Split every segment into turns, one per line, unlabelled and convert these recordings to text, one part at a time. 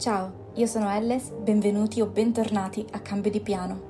Ciao, io sono Elles, benvenuti o bentornati a Cambio di Piano.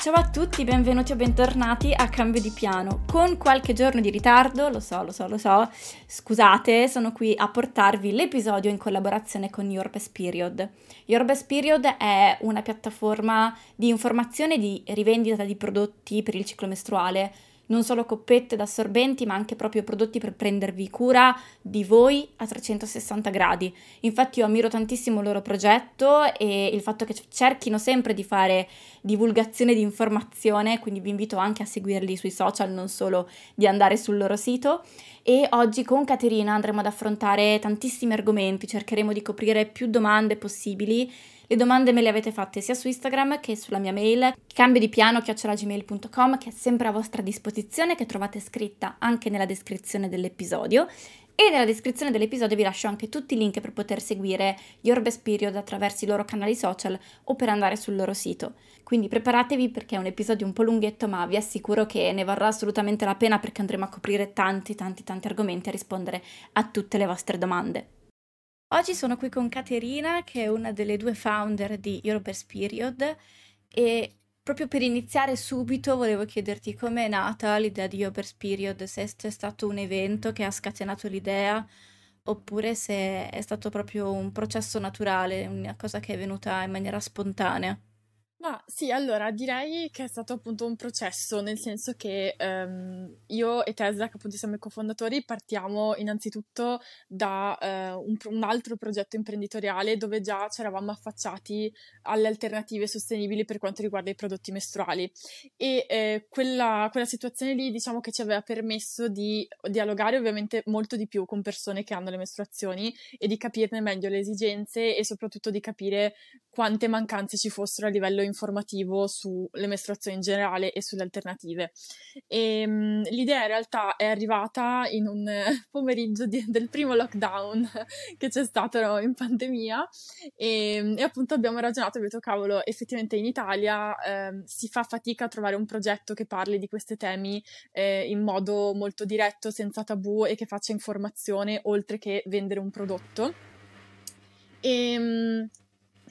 Ciao a tutti, benvenuti o bentornati a Cambio di Piano. Con qualche giorno di ritardo, lo so, lo so, lo so, scusate, sono qui a portarvi l'episodio in collaborazione con Your Best Period. Your Best Period è una piattaforma di informazione e di rivendita di prodotti per il ciclo mestruale non solo coppette ed assorbenti, ma anche proprio prodotti per prendervi cura di voi a 360 gradi. Infatti io ammiro tantissimo il loro progetto e il fatto che cerchino sempre di fare divulgazione di informazione, quindi vi invito anche a seguirli sui social, non solo di andare sul loro sito. E oggi con Caterina andremo ad affrontare tantissimi argomenti, cercheremo di coprire più domande possibili le domande me le avete fatte sia su Instagram che sulla mia mail cambio di piano chiocciolagmail.com che è sempre a vostra disposizione, che trovate scritta anche nella descrizione dell'episodio. E nella descrizione dell'episodio vi lascio anche tutti i link per poter seguire Your Best Period attraverso i loro canali social o per andare sul loro sito. Quindi preparatevi perché è un episodio un po' lunghetto, ma vi assicuro che ne varrà assolutamente la pena perché andremo a coprire tanti, tanti, tanti argomenti e a rispondere a tutte le vostre domande. Oggi sono qui con Caterina, che è una delle due founder di Eurobest Period e proprio per iniziare subito volevo chiederti come è nata l'idea di Eurobest Period, se c'è stato un evento che ha scatenato l'idea oppure se è stato proprio un processo naturale, una cosa che è venuta in maniera spontanea.
Ma sì, allora direi che è stato appunto un processo, nel senso che ehm, io e Tesla, che appunto siamo i cofondatori, partiamo innanzitutto da eh, un, un, altro progetto imprenditoriale dove già ci eravamo affacciati alle alternative sostenibili per quanto riguarda i prodotti mestruali. E eh, quella, quella, situazione lì diciamo che ci aveva permesso di dialogare ovviamente molto di più con persone che hanno le mestruazioni e di capirne meglio le esigenze e soprattutto di capire quante mancanze ci fossero a livello informativo sulle mestruazioni in generale e sulle alternative. E, um, l'idea in realtà è arrivata in un pomeriggio di, del primo lockdown che c'è stato no, in pandemia e, e, appunto abbiamo ragionato e detto cavolo, effettivamente in Italia eh, si fa fatica a trovare un progetto che parli di questi temi eh, in modo molto diretto, senza tabù e che faccia informazione oltre che vendere un prodotto. E, um,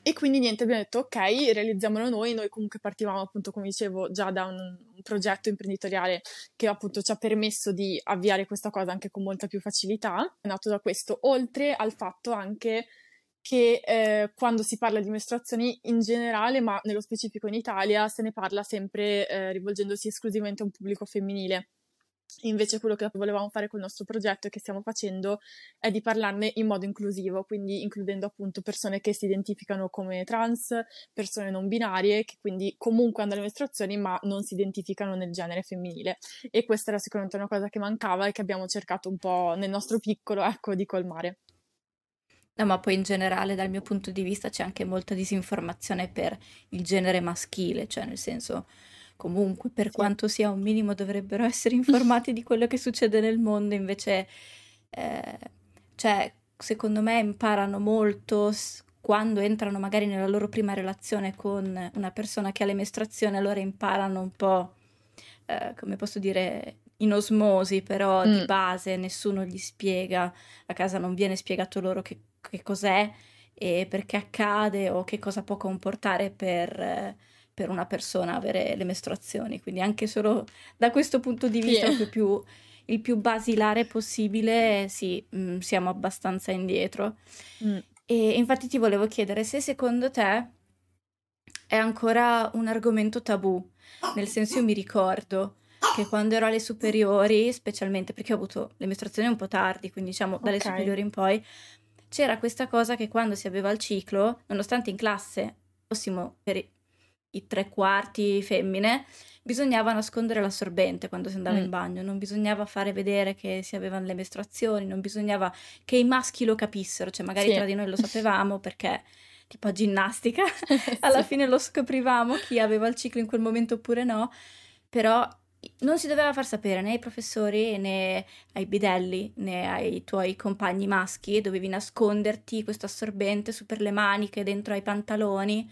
e quindi niente, abbiamo detto ok, realizziamolo noi, noi comunque partivamo appunto come dicevo già da un, un, progetto imprenditoriale che appunto ci ha permesso di avviare questa cosa anche con molta più facilità, è nato da questo, oltre al fatto anche che eh, quando si parla di mestruazioni in generale, ma nello specifico in Italia, se ne parla sempre eh, rivolgendosi esclusivamente a un pubblico femminile Invece quello che volevamo fare col nostro progetto e che stiamo facendo è di parlarne in modo inclusivo, quindi includendo appunto persone che si identificano come trans, persone non binarie, che quindi comunque hanno le mestruazioni ma non si identificano nel genere femminile. E questa era sicuramente una cosa che mancava e che abbiamo cercato un po' nel nostro piccolo, ecco, di colmare.
No, ma poi in generale dal mio punto di vista c'è anche molta disinformazione per il genere maschile, cioè nel senso comunque per sì. quanto sia un minimo dovrebbero essere informati di quello che succede nel mondo, invece eh, cioè secondo me imparano molto quando entrano magari nella loro prima relazione con una persona che ha le mestruazioni, allora imparano un po', eh, come posso dire, in osmosi, però mm. di base nessuno gli spiega, a casa non viene spiegato loro che che cos'è e perché accade o che cosa può comportare per, per una persona avere le mestruazioni. Quindi anche solo da questo punto di vista yeah. più, il più basilare possibile, sì, mh, mm, siamo abbastanza indietro. Mm. E infatti ti volevo chiedere se secondo te è ancora un argomento tabù, nel senso io mi ricordo che quando ero alle superiori, specialmente perché ho avuto le mestruazioni un po' tardi, quindi diciamo dalle okay. superiori in poi, c'era questa cosa che quando si aveva il ciclo, nonostante in classe fossimo per i tre quarti femmine, bisognava nascondere l'assorbente quando si andava mm. in bagno, non bisognava fare vedere che si avevano le mestruazioni, non bisognava che i maschi lo capissero, cioè magari sì. tra di noi lo sapevamo perché tipo a ginnastica alla fine lo scoprivamo chi aveva il ciclo in quel momento oppure no, però non si doveva far sapere né ai professori né ai bidelli né ai tuoi compagni maschi, dovevi nasconderti questo assorbente su per le maniche, dentro ai pantaloni,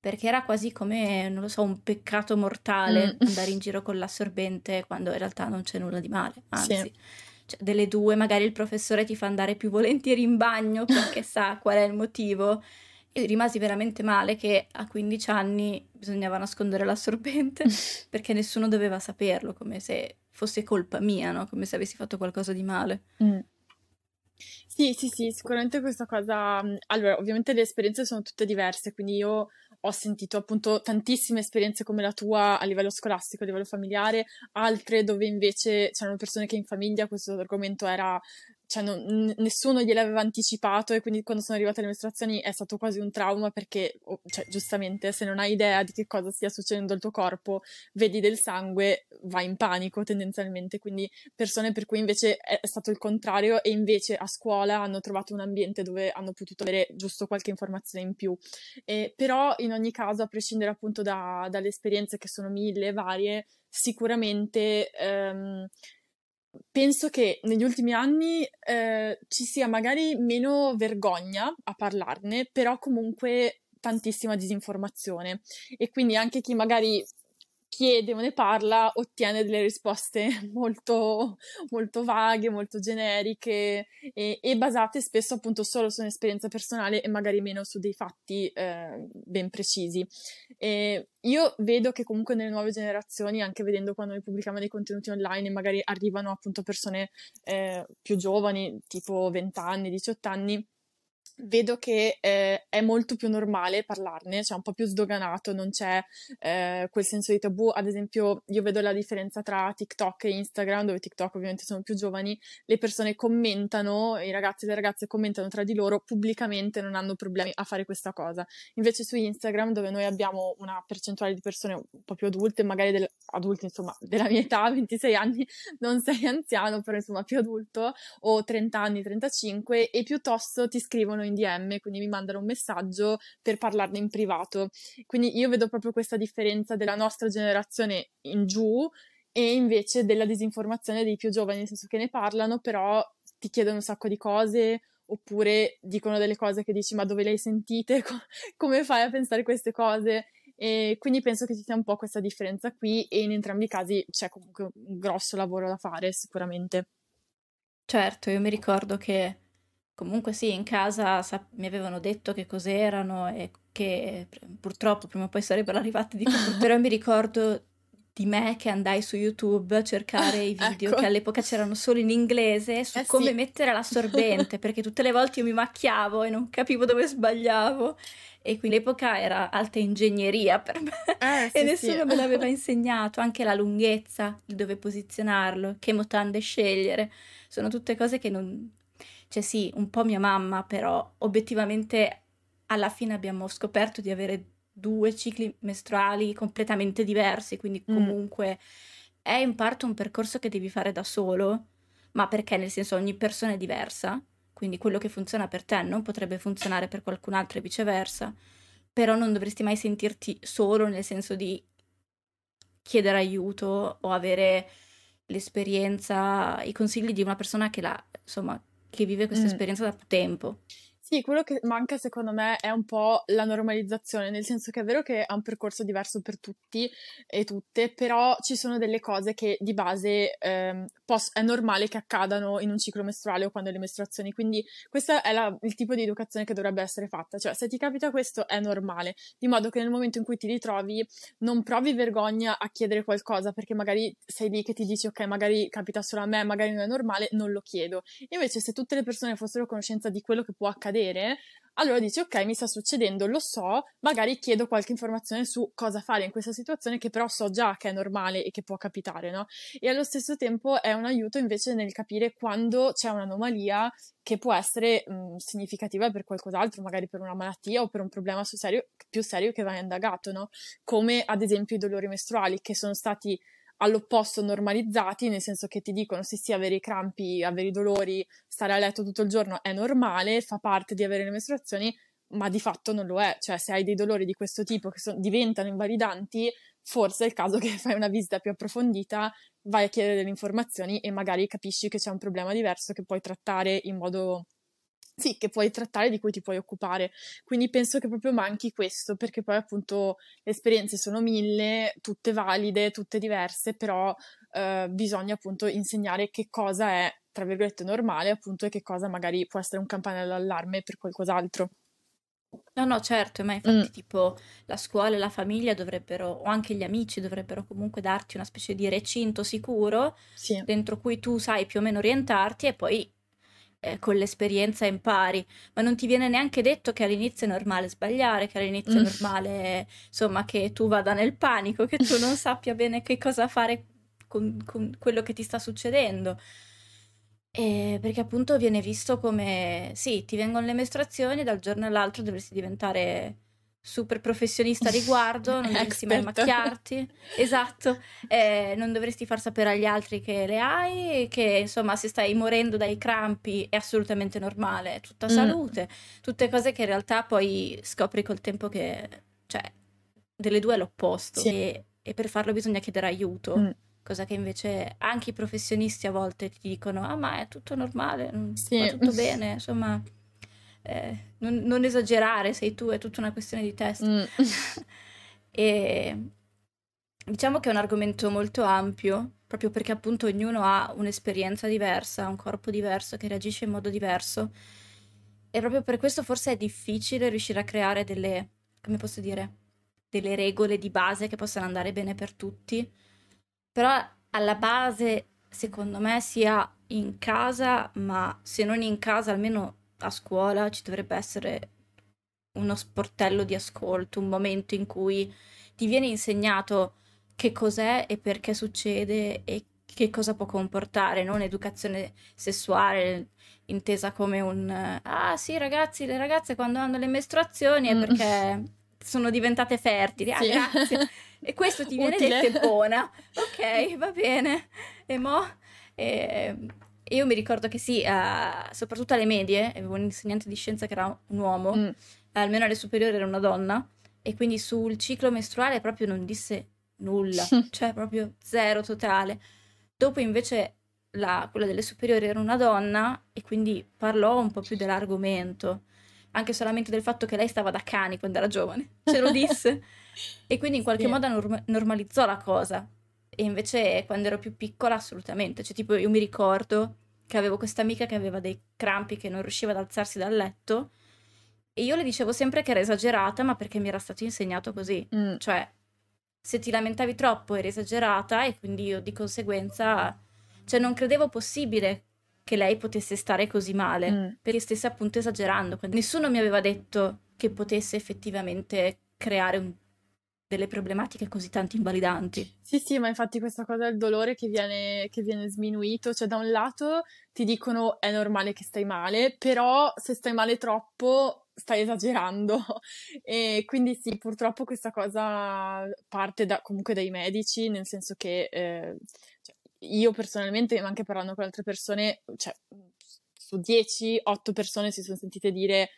perché era quasi come, non lo so, un peccato mortale mm. andare in giro con l'assorbente quando in realtà non c'è nulla di male, anzi. Sì. Cioè, delle due, magari il professore ti fa andare più volentieri in bagno perché sa qual è il motivo io rimasi veramente male che a 15 anni bisognava nascondere l'assorbente perché nessuno doveva saperlo, come se fosse colpa mia, no? Come se avessi fatto qualcosa di male. Mm.
Sì, sì, sì, sicuramente questa cosa. Mm, allora, ovviamente le esperienze sono tutte diverse, quindi io ho sentito appunto tantissime esperienze come la tua a livello scolastico, a livello familiare, altre dove invece c'erano persone che in famiglia questo argomento era cioè non, nessuno gliel'aveva anticipato e quindi quando sono arrivate le mestruazioni è stato quasi un trauma perché, oh, cioè, giustamente, se non hai idea di che cosa stia succedendo al tuo corpo, vedi del sangue, vai in panico tendenzialmente. Quindi persone per cui invece è, stato il contrario e invece a scuola hanno trovato un ambiente dove hanno potuto avere giusto qualche informazione in più. E, però in ogni caso, a prescindere appunto da, dalle esperienze che sono mille varie, sicuramente... Um, penso che negli ultimi anni eh, ci sia magari meno vergogna a parlarne, però comunque tantissima disinformazione. E quindi anche chi magari chiede o ne parla ottiene delle risposte molto, molto vaghe, molto generiche e, e, basate spesso appunto solo su un'esperienza personale e magari meno su dei fatti eh, ben precisi. E io vedo che comunque nelle nuove generazioni, anche vedendo quando noi pubblichiamo dei contenuti online e magari arrivano appunto persone eh, più giovani, tipo 20 anni, 18 anni, vedo che eh, è molto più normale parlarne, cioè un po' più sdoganato, non c'è eh, quel senso di tabù. Ad esempio, io vedo la differenza tra TikTok e Instagram, dove TikTok ovviamente sono più giovani, le persone commentano, i ragazzi e le ragazze commentano tra di loro pubblicamente, non hanno problemi a fare questa cosa. Invece su Instagram, dove noi abbiamo una percentuale di persone un po' più adulte, magari del, adulti, insomma, della mia età, 26 anni, non sei anziano, però insomma più adulto, o 30 anni, 35, e piuttosto ti scrivono in DM, quindi mi mandano un messaggio per parlarne in privato. Quindi io vedo proprio questa differenza della nostra generazione in giù e invece della disinformazione dei più giovani, nel senso che ne parlano, però ti chiedono un sacco di cose oppure dicono delle cose che dici ma dove le hai sentite? Come fai a pensare queste cose? E quindi penso che ci sia un po' questa differenza qui e in entrambi i casi c'è comunque un grosso lavoro da fare sicuramente.
Certo, io mi ricordo che Comunque sì, in casa sa- mi avevano detto che cos'erano e che purtroppo prima o poi sarebbero arrivate di però mi ricordo di me che andai su YouTube a cercare i video
ecco.
che all'epoca c'erano solo in inglese su
Eh
come
sì.
mettere l'assorbente, perché tutte le volte io mi macchiavo e non capivo dove sbagliavo. E quindi l'epoca era alta ingegneria per me
Eh,
e
sì,
nessuno
sì.
me l'aveva insegnato, anche la lunghezza, dove posizionarlo, che mutande scegliere. Sono tutte cose che non... Cioè sì, un po' mia mamma, però obiettivamente alla fine abbiamo scoperto di avere due cicli mestruali completamente diversi, quindi
Mm.
comunque è in parte un percorso che devi fare da solo, ma perché nel senso ogni persona è diversa, quindi quello che funziona per te non potrebbe funzionare per qualcun altro e viceversa, però non dovresti mai sentirti solo nel senso di chiedere aiuto o avere l'esperienza, i consigli di una persona che la, insomma, che vive questa
Mm.
esperienza da tempo.
Sì, quello che manca secondo me è un po' la normalizzazione, nel senso che è vero che è un percorso diverso per tutti e tutte, però ci sono delle cose che di base ehm, pos- è normale che accadano in un ciclo mestruale o quando le mestruazioni, quindi questo è la- il tipo di educazione che dovrebbe essere fatta, cioè se ti capita questo è normale, di modo che nel momento in cui ti ritrovi non provi vergogna a chiedere qualcosa perché magari sei lì che ti dici ok, magari capita solo a me, magari non è normale, non lo chiedo. Invece, se tutte le persone fossero a conoscenza di quello che può accadere, allora dici ok, mi sta succedendo, lo so, magari chiedo qualche informazione su cosa fare in questa situazione che però so già che è normale e che può capitare, no? E allo stesso tempo è un aiuto invece nel capire quando c'è un'anomalia che può essere mh, significativa per qualcos'altro, magari per una malattia o per un problema serio- più serio che va indagato, no? Come ad esempio i dolori mestruali che sono stati all'opposto normalizzati, nel senso che ti dicono sì sì avere i crampi, avere i dolori, stare a letto tutto il giorno è normale, fa parte di avere le mestruazioni, ma di fatto non lo è, cioè se hai dei dolori di questo tipo che son- diventano invalidanti, forse è il caso che fai una visita più approfondita, vai a chiedere delle informazioni e magari capisci che c'è un problema diverso che puoi trattare in modo sì, che puoi trattare, di cui ti puoi occupare. Quindi penso che proprio manchi questo, perché poi appunto le esperienze sono mille, tutte valide, tutte diverse, però eh, bisogna appunto insegnare che cosa è, tra virgolette, normale, appunto, e che cosa magari può essere un campanello d'allarme per qualcos'altro.
No, no, certo, ma infatti
Mm.
tipo la scuola e la famiglia dovrebbero, o anche gli amici dovrebbero comunque darti una specie di recinto sicuro
Sì.
dentro cui tu sai più o meno orientarti e poi eh, con l'esperienza impari, ma non ti viene neanche detto che all'inizio è normale sbagliare, che all'inizio è
Mm.
normale, insomma, che tu vada nel panico, che tu non sappia bene che cosa fare con, con quello che ti sta succedendo. E perché appunto viene visto come, sì, ti vengono le mestruazioni, dal giorno all'altro dovresti diventare super professionista a riguardo, non dovresti mai macchiarti, esatto, eh, non dovresti far sapere agli altri che le hai, che insomma se stai morendo dai crampi è assolutamente normale, è tutta
Mm.
salute, tutte cose che in realtà poi scopri col tempo che, cioè, delle due è l'opposto
Sì.
e, e per farlo bisogna chiedere aiuto.
Mm.
Cosa che invece anche i professionisti a volte ti dicono: Ah, ma è tutto normale, mm,
Sì.
va tutto bene. Insomma, eh, non, non esagerare, sei tu, è tutta una questione di testa.
Mm.
E diciamo che è un argomento molto ampio, proprio perché appunto ognuno ha un'esperienza diversa, un corpo diverso che reagisce in modo diverso. E proprio per questo forse è difficile riuscire a creare delle, come posso dire, delle regole di base che possano andare bene per tutti. Però alla base, secondo me, sia in casa, ma se non in casa, almeno a scuola ci dovrebbe essere uno sportello di ascolto, un momento in cui ti viene insegnato che cos'è e perché succede e che cosa può comportare, non educazione sessuale intesa come un ah sì ragazzi, le ragazze quando hanno le mestruazioni è
Mm.
perché sono diventate fertili, ah
Sì.
grazie, e questo ti viene
Utile.
detto è buona, ok va bene, e mo? E io mi ricordo che sì, eh, soprattutto alle medie, avevo un insegnante di scienza che era un uomo,
Mm.
almeno alle superiori era una donna, e quindi sul ciclo mestruale proprio non disse nulla, cioè proprio zero totale. Dopo invece la- quella delle superiori era una donna e quindi parlò un po' più dell'argomento, anche solamente del fatto che lei stava da cani quando era giovane, ce lo disse. E quindi in qualche
Sì.
modo norm- normalizzò la cosa. E invece quando ero più piccola assolutamente, cioè tipo io mi ricordo che avevo questa amica che aveva dei crampi che non riusciva ad alzarsi dal letto e io le dicevo sempre che era esagerata, ma perché mi era stato insegnato così.
Mm.
Cioè, se ti lamentavi troppo eri esagerata e quindi io di conseguenza, cioè non credevo possibile che lei potesse stare così male, mm. perché stesse appunto esagerando. Nessuno mi aveva detto che potesse effettivamente creare un, delle problematiche così tanto invalidanti.
Sì, sì, ma infatti questa cosa del dolore che viene, che viene sminuito, cioè da un lato ti dicono è normale che stai male, però se stai male troppo stai esagerando e quindi sì, purtroppo questa cosa parte da, comunque dai medici, nel senso che eh, cioè, io personalmente, ma anche parlando con altre persone, cioè su 10, 8 persone si sono sentite dire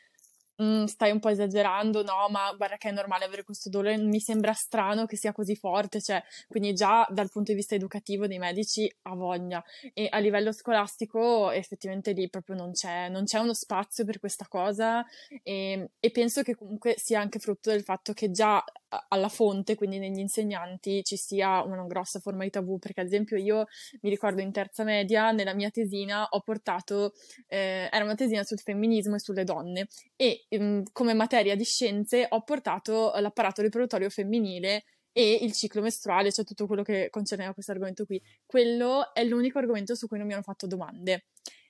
stai un po' esagerando, no, ma guarda che è normale avere questo dolore, mi sembra strano che sia così forte, cioè, quindi già dal punto di vista educativo dei medici ha voglia. E a livello scolastico effettivamente lì proprio non c'è, non c'è uno spazio per questa cosa e, e penso che comunque sia anche frutto del fatto che già alla fonte, quindi negli insegnanti, ci sia una grossa forma di tabù, perché ad esempio io mi ricordo in terza media, nella mia tesina ho portato, eh, era una tesina sul femminismo e sulle donne, e ehm, come materia di scienze ho portato l'apparato riproduttorio femminile e il ciclo mestruale, cioè tutto quello che concerneva questo argomento qui. Quello è l'unico argomento su cui non mi hanno fatto domande.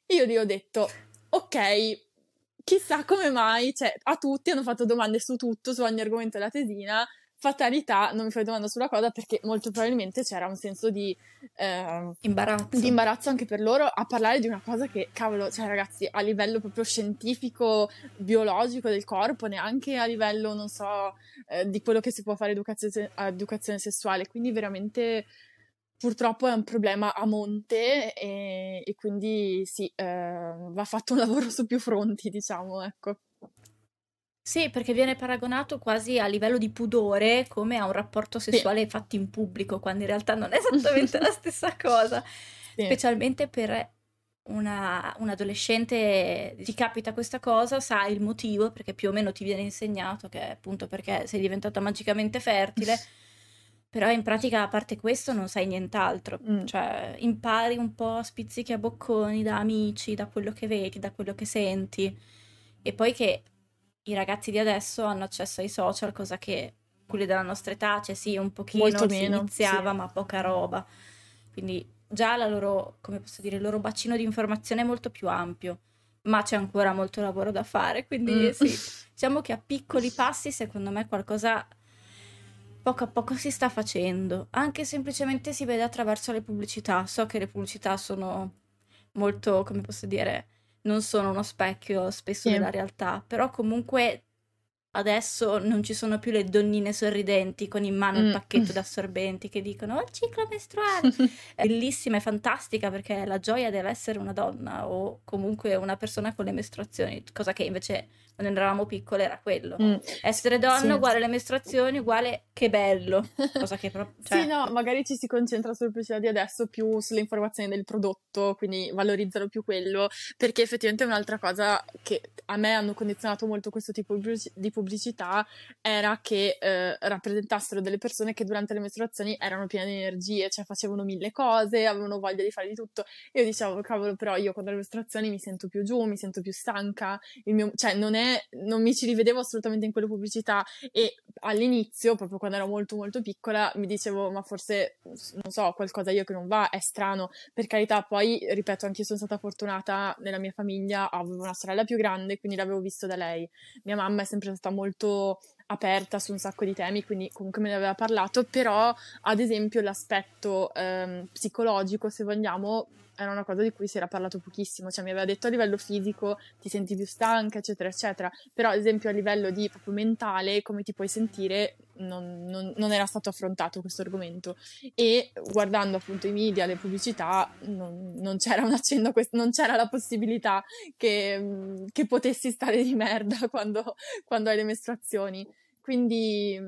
Io gli ho detto, ok, chissà come mai, cioè, a tutti hanno fatto domande su tutto, su ogni argomento della tesina. Fatalità, non mi fai domanda sulla cosa perché molto probabilmente c'era un senso di,
eh, imbarazzo.
di imbarazzo anche per loro a parlare di una cosa che, cavolo, cioè ragazzi, a livello proprio scientifico, biologico del corpo, neanche a livello, non so, eh, di quello che si può fare educazione, educazione sessuale. Quindi veramente purtroppo è un problema a monte e, e quindi sì, eh, va fatto un lavoro su più fronti, diciamo, ecco.
Sì, perché viene paragonato quasi a livello di pudore come a un rapporto sessuale sì. fatto in pubblico, quando in realtà non è esattamente la stessa cosa. Sì. Specialmente per una, un adolescente ti capita questa cosa, sai il motivo, perché più o meno ti viene insegnato che è appunto perché sei diventata magicamente fertile. Però in pratica, a parte questo, non sai nient'altro. Mm. Cioè, impari un po' a spizzichi a bocconi da amici, da quello che vedi, da quello che senti. E poi che i ragazzi di adesso hanno accesso ai social, cosa che quelli della nostra età, cioè sì, un pochino Molto si meno, iniziava, sì. ma poca roba. Quindi già la loro, come posso dire, il loro bacino di informazione è molto più ampio. Ma c'è ancora molto lavoro da fare, quindi mm. sì, diciamo che a piccoli passi, secondo me, qualcosa poco a poco si sta facendo, anche semplicemente si vede attraverso le pubblicità. So che le pubblicità sono molto, come posso dire, non sono uno specchio spesso sì. della realtà, però comunque Adesso non ci sono più le donnine sorridenti con in mano mm. il pacchetto d'assorbenti che dicono oh, ciclo mestruale. è bellissima, è fantastica perché la gioia dell'essere una donna o comunque una persona con le mestruazioni, cosa che invece quando eravamo piccole era quello. Mm. Essere donna sì. uguale alle mestruazioni uguale che bello. Cosa che proprio...
Cioè... sì, no, magari ci si concentra sulle pubblicità di adesso più sulle informazioni del prodotto, quindi valorizzano più quello, perché effettivamente è un'altra cosa che a me hanno condizionato molto questo tipo di pubblicità era che eh, rappresentassero delle persone che durante le mestruazioni erano piene di energie, cioè facevano mille cose, avevano voglia di fare di tutto. Io dicevo, cavolo, però io quando le mestruazioni mi sento più giù, mi sento più stanca, il mio... cioè non è non mi ci rivedevo assolutamente in quelle pubblicità e all'inizio, proprio quando ero molto molto piccola, mi dicevo ma forse, non so, qualcosa io che non va, è strano. Per carità, poi, ripeto, anche io sono stata fortunata nella mia famiglia, avevo una sorella più grande, quindi l'avevo visto da lei. Mia mamma è sempre stata molto aperta su un sacco di temi, quindi comunque me ne aveva parlato, però ad esempio l'aspetto ehm, psicologico, se vogliamo, era una cosa di cui si era parlato pochissimo, cioè mi aveva detto a livello fisico ti senti più stanca, eccetera, eccetera, però ad esempio a livello di proprio mentale, come ti puoi sentire, non, non, non era stato affrontato questo argomento e guardando appunto i media, le pubblicità, non, non c'era un accenno a questo, non c'era la possibilità che, che potessi stare di merda quando, quando hai le mestruazioni. Quindi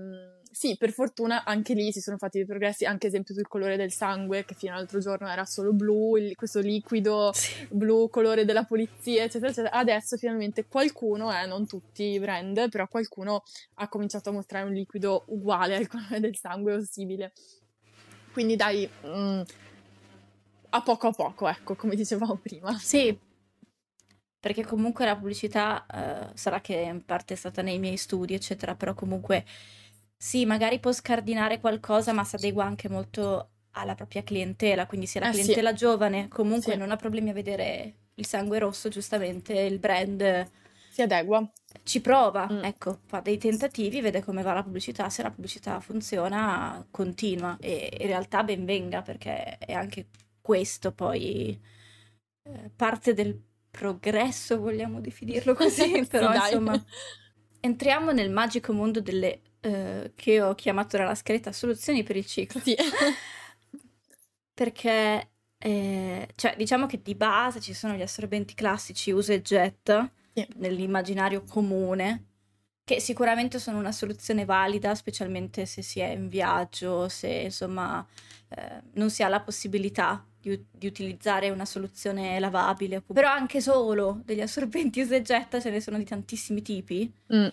sì, per fortuna anche lì si sono fatti dei progressi, anche esempio sul colore del sangue, che fino all'altro giorno era solo blu, il, questo liquido sì. blu, colore della polizia, eccetera, eccetera. Adesso finalmente qualcuno, eh, non tutti i brand, però qualcuno ha cominciato a mostrare un liquido uguale al colore del sangue o simile. Quindi dai, mm, a poco a poco, ecco, come dicevamo prima.
Sì, perché comunque la pubblicità eh, sarà che in parte è stata nei miei studi, eccetera, però comunque sì, magari può scardinare qualcosa, ma si adegua anche molto alla propria clientela, quindi se la
Eh sì,
clientela giovane comunque
sì,
non ha problemi a vedere il sangue rosso, giustamente il brand
si adegua.
ci prova,
Mm.
ecco, fa dei tentativi, vede come va la pubblicità, se la pubblicità funziona, continua e in realtà ben venga perché è anche questo poi eh, parte del progresso, vogliamo definirlo così,
Sì,
però
dai.
insomma entriamo nel magico mondo delle eh, che ho chiamato dalla scritta soluzioni per il ciclo.
Sì.
Perché, eh, cioè, diciamo che di base ci sono gli assorbenti classici usa e getta
Sì.
nell'immaginario comune, che sicuramente sono una soluzione valida, specialmente se si è in viaggio, se insomma eh, non si ha la possibilità di, di utilizzare una soluzione lavabile. Però anche solo degli assorbenti usa e getta ce ne sono di tantissimi tipi.
Mm.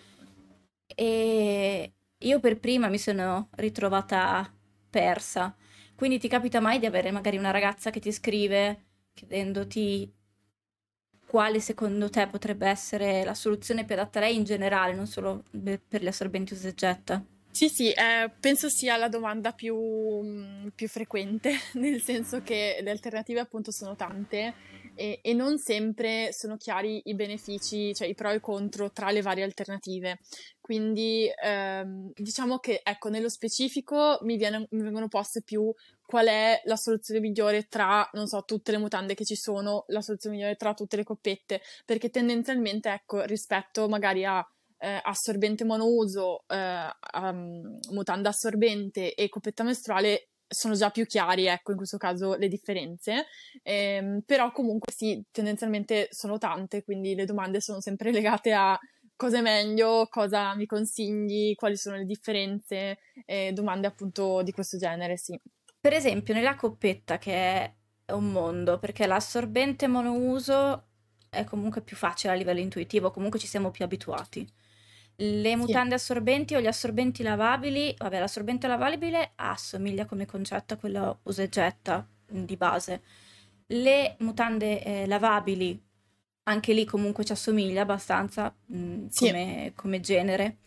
E io per prima mi sono ritrovata persa. Quindi ti capita mai di avere magari una ragazza che ti scrive chiedendoti quale secondo te potrebbe essere la soluzione più adatta a lei in generale, non solo per gli assorbenti usa e getta?
Sì, sì, eh, penso sia la domanda più, mm, più frequente, nel senso che le alternative appunto sono tante e, e non sempre sono chiari i benefici, cioè i pro e i contro tra le varie alternative. Quindi ehm, diciamo che ecco, nello specifico mi, viene- mi vengono poste più qual è la soluzione migliore tra, non so, tutte le mutande che ci sono, la soluzione migliore tra tutte le coppette, perché tendenzialmente, ecco, rispetto magari a eh, assorbente monouso, eh, um, mutanda assorbente e coppetta mestruale sono già più chiari, ecco, in questo caso le differenze, Ehm, però comunque sì, tendenzialmente sono tante, quindi le domande sono sempre legate a cosa è meglio, cosa mi consigli, quali sono le differenze, eh, domande appunto di questo genere, sì.
Per esempio, nella coppetta, che è un mondo, perché l'assorbente monouso è comunque più facile a livello intuitivo, comunque ci siamo più abituati. Le
Sì.
mutande assorbenti o gli assorbenti lavabili, vabbè, l'assorbente lavabile assomiglia come concetto a quello usa getta di base. Le mutande eh, lavabili, anche lì comunque ci assomiglia abbastanza mm,
Sì.
come, come genere.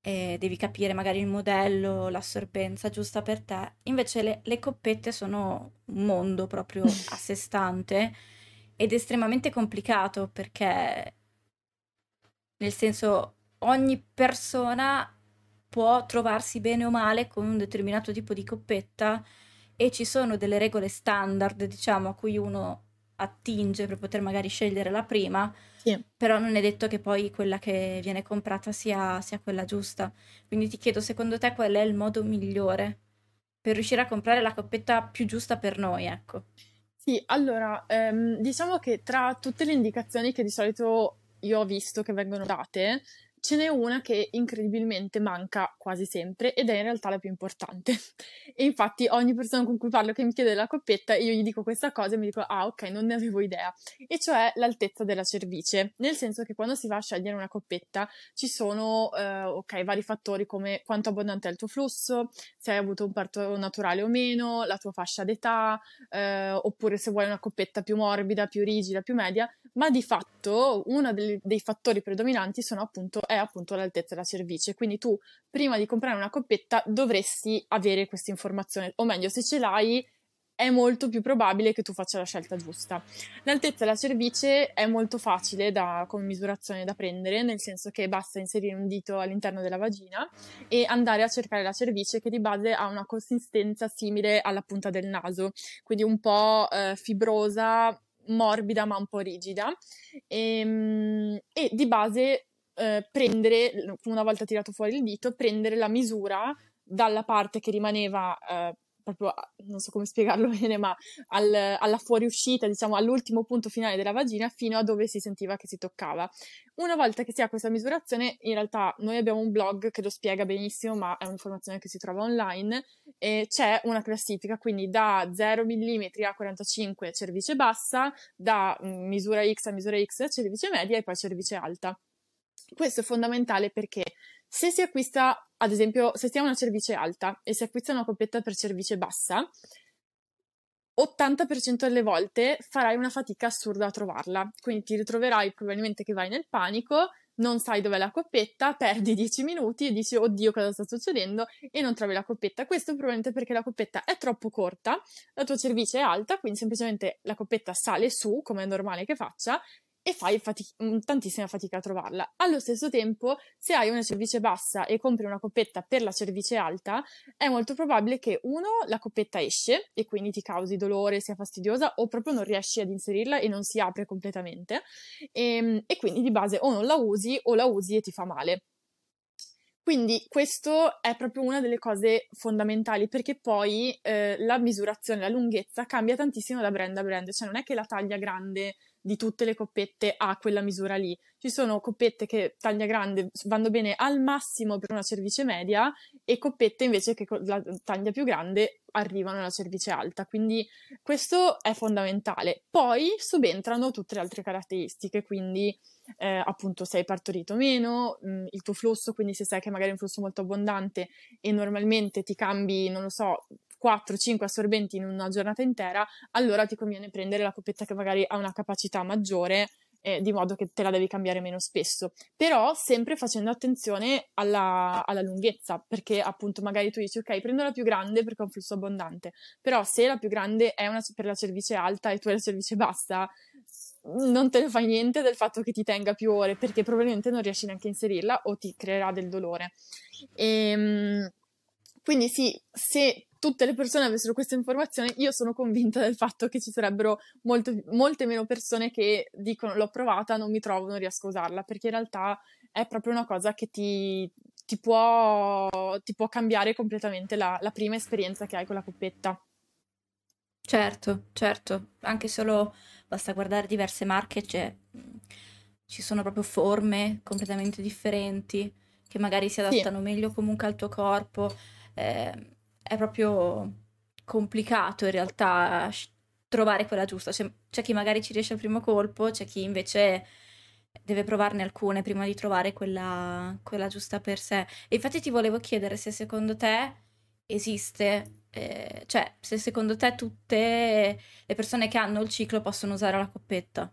E devi capire magari il modello, l'assorbenza giusta per te. Invece le, le coppette sono un mondo proprio a sé stante ed estremamente complicato perché, nel senso, ogni persona può trovarsi bene o male con un determinato tipo di coppetta e ci sono delle regole standard, diciamo, a cui uno attinge per poter magari scegliere la prima,
Sì.
però non è detto che poi quella che viene comprata sia, sia quella giusta. Quindi ti chiedo, secondo te qual è il modo migliore per riuscire a comprare la coppetta più giusta per noi, ecco?
Sì, allora, ehm, diciamo che tra tutte le indicazioni che di solito io ho visto che vengono date, ce n'è una che incredibilmente manca quasi sempre ed è in realtà la più importante. E infatti ogni persona con cui parlo che mi chiede la coppetta, io gli dico questa cosa e mi dico, ah ok, non ne avevo idea. E cioè l'altezza della cervice, nel senso che quando si va a scegliere una coppetta ci sono, eh, ok, vari fattori come quanto abbondante è il tuo flusso, se hai avuto un parto naturale o meno, la tua fascia d'età, eh, oppure se vuoi una coppetta più morbida, più rigida, più media, ma di fatto uno dei, dei fattori predominanti sono appunto, è appunto l'altezza della cervice. Quindi tu, prima di comprare una coppetta, dovresti avere questa informazione, o meglio, se ce l'hai, è molto più probabile che tu faccia la scelta giusta. L'altezza della cervice è molto facile da, come misurazione da prendere, nel senso che basta inserire un dito all'interno della vagina e andare a cercare la cervice che di base ha una consistenza simile alla punta del naso, quindi un po' eh, fibrosa, morbida ma un po' rigida e, mm, e di base eh, prendere, una volta tirato fuori il dito, prendere la misura dalla parte che rimaneva eh, proprio, non so come spiegarlo bene, ma al, alla fuoriuscita, diciamo all'ultimo punto finale della vagina fino a dove si sentiva che si toccava. Una volta che si ha questa misurazione, in realtà noi abbiamo un blog che lo spiega benissimo, ma è un'informazione che si trova online, e c'è una classifica, quindi da 0 mm a 45 cervice bassa, da mm, misura X a misura X cervice media e poi cervice alta. Questo è fondamentale perché se si acquista, ad esempio, se si ha una cervice alta e si acquista una coppetta per cervice bassa, 80% delle volte farai una fatica assurda a trovarla. Quindi ti ritroverai probabilmente che vai nel panico, non sai dov'è la coppetta, perdi 10 minuti e dici oddio cosa sta succedendo e non trovi la coppetta. Questo probabilmente perché la coppetta è troppo corta, la tua cervice è alta, quindi semplicemente la coppetta sale su, come è normale che faccia, e fai fatic- mm, tantissima fatica a trovarla. Allo stesso tempo, se hai una cervice bassa e compri una coppetta per la cervice alta, è molto probabile che uno, la coppetta esce e quindi ti causi dolore, sia fastidiosa, o proprio non riesci ad inserirla e non si apre completamente. E, ehm, e quindi di base o non la usi o la usi e ti fa male. Quindi questo è proprio una delle cose fondamentali perché poi eh, la misurazione, la lunghezza cambia tantissimo da brand a brand, cioè non è che la taglia grande di tutte le coppette a quella misura lì. Ci sono coppette che taglia grande vanno bene al massimo per una cervice media e coppette invece che con la taglia più grande arrivano alla cervice alta, quindi questo è fondamentale. Poi subentrano tutte le altre caratteristiche, quindi eh, appunto se hai partorito meno, mh, mm, il tuo flusso, quindi se sai che magari è un flusso molto abbondante e normalmente ti cambi, non lo so, 4-5 assorbenti in una giornata intera, allora ti conviene prendere la coppetta che magari ha una capacità maggiore eh, di modo che te la devi cambiare meno spesso, però sempre facendo attenzione alla, alla, lunghezza, perché appunto magari tu dici ok, prendo la più grande perché ho un flusso abbondante, però se la più grande è una, per la cervice alta e tu hai la cervice bassa, non te ne fai niente del fatto che ti tenga più ore, perché probabilmente non riesci neanche a inserirla o ti creerà del dolore. Ehm, quindi sì, se tutte le persone avessero questa informazione, io sono convinta del fatto che ci sarebbero molte, molte meno persone che dicono l'ho provata, non mi trovo, non riesco a usarla, perché in realtà è proprio una cosa che ti, ti, può, ti può, cambiare completamente la, la prima esperienza che hai con la coppetta.
Certo, certo, anche solo basta guardare diverse marche, cioè, ci sono proprio forme completamente differenti che magari si adattano sì. meglio comunque al tuo corpo. Eh, è proprio complicato in realtà trovare quella giusta. C'è, c'è, chi magari ci riesce al primo colpo, c'è chi invece deve provarne alcune prima di trovare quella, quella giusta per sé. E infatti ti volevo chiedere se secondo te esiste, eh, cioè se secondo te tutte le persone che hanno il ciclo possono usare la coppetta.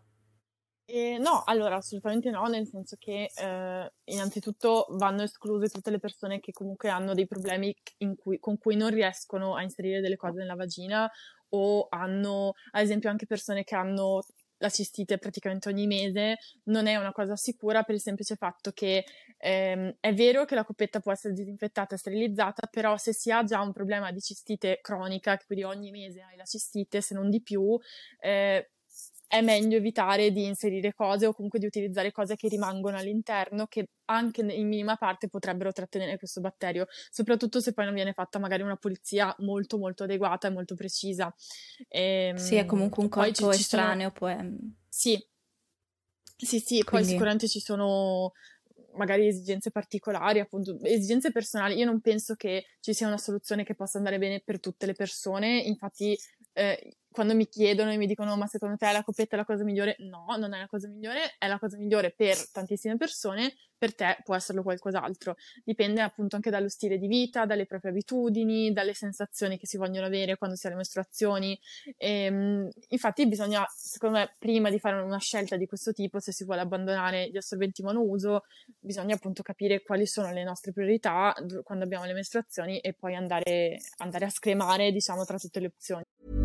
Eh, no, allora assolutamente no, nel senso che eh, innanzitutto vanno escluse tutte le persone che comunque hanno dei problemi cui, con cui non riescono a inserire delle cose nella vagina o hanno, ad esempio, anche persone che hanno la cistite praticamente ogni mese, non è una cosa sicura per il semplice fatto che ehm, è vero che la coppetta può essere disinfettata e sterilizzata, però se si ha già un problema di cistite cronica, quindi ogni mese hai la cistite, se non di più, eh, è meglio evitare di inserire cose o comunque di utilizzare cose che rimangono all'interno che anche in minima parte potrebbero trattenere questo batterio, soprattutto se poi non viene fatta magari una pulizia molto molto adeguata e molto precisa.
E, ehm, sì, è comunque un corpo ci, estraneo, ci sono... poi...
Sì, sì, sì, Quindi... poi sicuramente ci sono magari esigenze particolari, appunto, esigenze personali. Io non penso che ci sia una soluzione che possa andare bene per tutte le persone, infatti eh, quando mi chiedono e mi dicono ma secondo te la coppetta è la cosa migliore? No, non è la cosa migliore, è la cosa migliore per tantissime persone, per te può esserlo qualcos'altro. Dipende appunto anche dallo stile di vita, dalle proprie abitudini, dalle sensazioni che si vogliono avere quando si ha le mestruazioni. E, ehm, infatti bisogna, secondo me, prima di fare una scelta di questo tipo, se si vuole abbandonare gli assorbenti monouso, bisogna appunto capire quali sono le nostre priorità quando abbiamo le mestruazioni e poi andare, andare a scremare, diciamo, tra tutte le opzioni.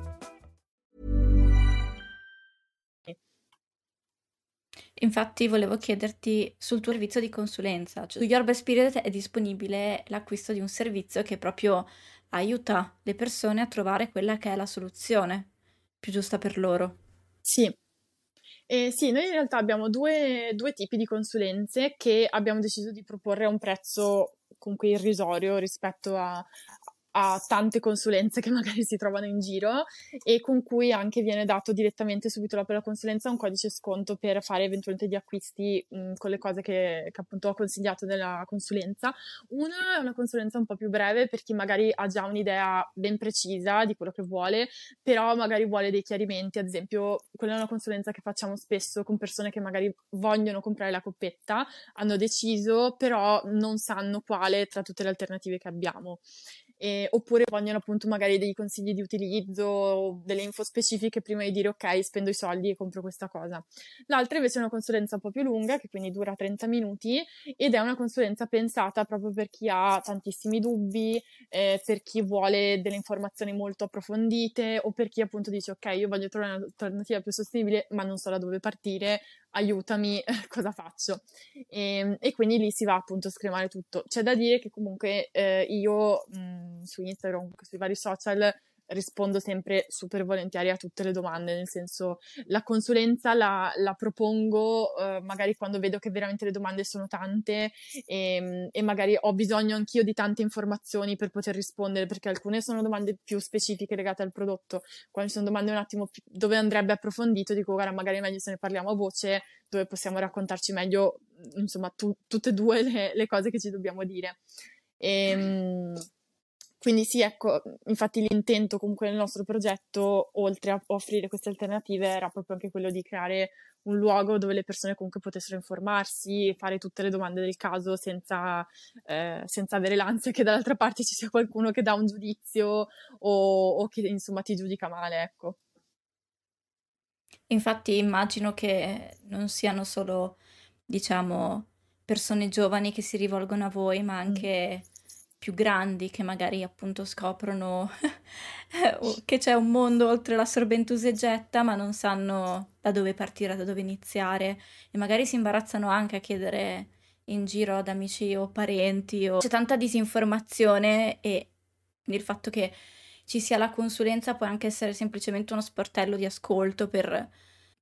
Infatti volevo chiederti sul tuo servizio di consulenza, cioè, su Your Best Spirit è disponibile l'acquisto di un servizio che proprio aiuta le persone a trovare quella che è la soluzione più giusta per loro.
Sì. Eh, sì, noi in realtà abbiamo due, due tipi di consulenze che abbiamo deciso di proporre a un prezzo comunque irrisorio rispetto a, a tante consulenze che magari si trovano in giro e con cui anche viene dato direttamente subito dopo la consulenza un codice sconto per fare eventualmente gli acquisti mh, con le cose che, che, appunto ho consigliato nella consulenza. Una è una consulenza un po' più breve per chi magari ha già un'idea ben precisa di quello che vuole, però magari vuole dei chiarimenti, ad esempio quella è una consulenza che facciamo spesso con persone che magari vogliono comprare la coppetta, hanno deciso però non sanno quale tra tutte le alternative che abbiamo eh, oppure vogliono appunto magari dei consigli di utilizzo, delle info specifiche prima di dire ok, spendo i soldi e compro questa cosa. L'altra invece è una consulenza un po' più lunga, che quindi dura 30 minuti ed è una consulenza pensata proprio per chi ha tantissimi dubbi, eh, per chi vuole delle informazioni molto approfondite o per chi appunto dice ok, io voglio trovare un'alternativa più sostenibile, ma non so da dove partire, aiutami, cosa faccio? E, ehm, e, quindi lì si va appunto a scrivere tutto. C'è da dire che comunque eh, io mh, mm, su Instagram, sui vari social, rispondo sempre super volentieri a tutte le domande, nel senso la consulenza la, la propongo eh, magari quando vedo che veramente le domande sono tante e, ehm, e, magari ho bisogno anch'io di tante informazioni per poter rispondere, perché alcune sono domande più specifiche legate al prodotto, quando sono domande un attimo più, dove andrebbe approfondito, dico guarda magari è meglio se ne parliamo a voce, dove possiamo raccontarci meglio, insomma, tu, tutte e due le, le, cose che ci dobbiamo dire. E, ehm, quindi sì, ecco, infatti l'intento comunque del nostro progetto, oltre a offrire queste alternative, era proprio anche quello di creare un luogo dove le persone comunque potessero informarsi, fare tutte le domande del caso senza, eh, senza avere l'ansia che dall'altra parte ci sia qualcuno che dà un giudizio o, o che insomma ti giudica male, ecco.
Infatti immagino che non siano solo, diciamo, persone giovani che si rivolgono a voi, ma anche... Mm più grandi che magari appunto scoprono che c'è un mondo oltre la sorbentusegetta ma non sanno da dove partire, da dove iniziare. E magari si imbarazzano anche a chiedere in giro ad amici o parenti o... c'è tanta disinformazione e il fatto che ci sia la consulenza può anche essere semplicemente uno sportello di ascolto per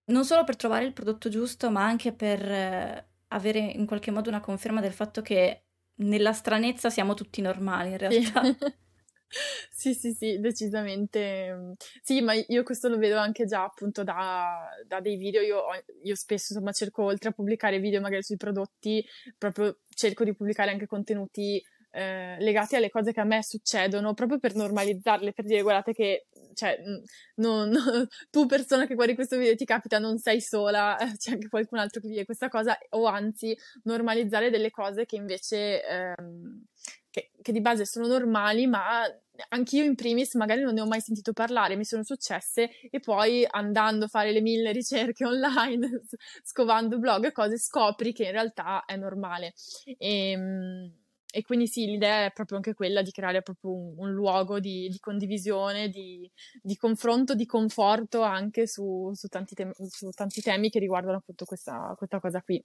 non solo per trovare il prodotto giusto ma anche per eh, avere in qualche modo una conferma del fatto che nella stranezza siamo tutti normali in realtà.
Sì, sì, sì, decisamente. Sì, ma io questo lo vedo anche già appunto da, da dei video. Io, io, spesso insomma cerco oltre a pubblicare video magari sui prodotti, proprio cerco di pubblicare anche contenuti eh, legati alle cose che a me succedono, proprio per normalizzarle, per dire guardate che cioè, non, non, tu persona che guardi questo video ti capita, non sei sola, c'è anche qualcun altro che vive questa cosa, o anzi normalizzare delle cose che invece ehm, che, che di base sono normali, ma anch'io in primis magari non ne ho mai sentito parlare, mi sono successe e poi andando a fare le mille ricerche online, scovando blog e cose, scopri che in realtà è normale. E, ehm, e quindi sì, l'idea è proprio anche quella di creare proprio un, un luogo di, di condivisione, di, di, confronto, di conforto anche su, su, tanti te- su, tanti temi che riguardano appunto questa, questa cosa qui.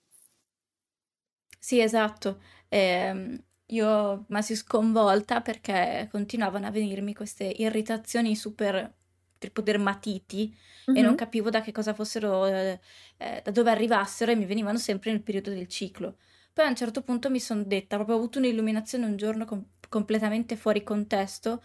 Sì, esatto. Eh, io rimasi sconvolta perché continuavano a venirmi queste irritazioni super tipo dermatiti mm-hmm. e non capivo da che cosa fossero, eh, eh, da dove arrivassero e mi venivano sempre nel periodo del ciclo. Poi a un certo punto mi sono detta, proprio ho avuto un'illuminazione un giorno com- completamente fuori contesto,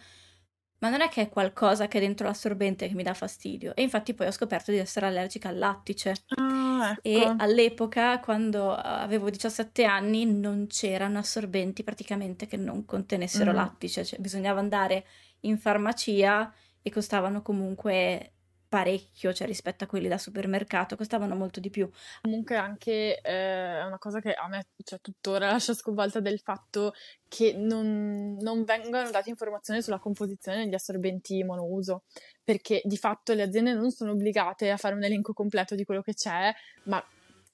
ma non è che è qualcosa che è dentro l'assorbente che mi dà fastidio. E infatti poi ho scoperto di essere allergica al lattice.
Ah, ecco.
E all'epoca, quando avevo 17 anni, non c'erano assorbenti praticamente che non contenessero mm. lattice. Cioè, bisognava andare in farmacia e costavano comunque parecchio, cioè rispetto a quelli da supermercato, costavano molto di più.
Comunque anche eh, una cosa che a me cioè, tuttora lascia sconvolta del fatto che non, non vengano date informazioni sulla composizione degli assorbenti monouso, perché di fatto le aziende non sono obbligate a fare un elenco completo di quello che c'è, ma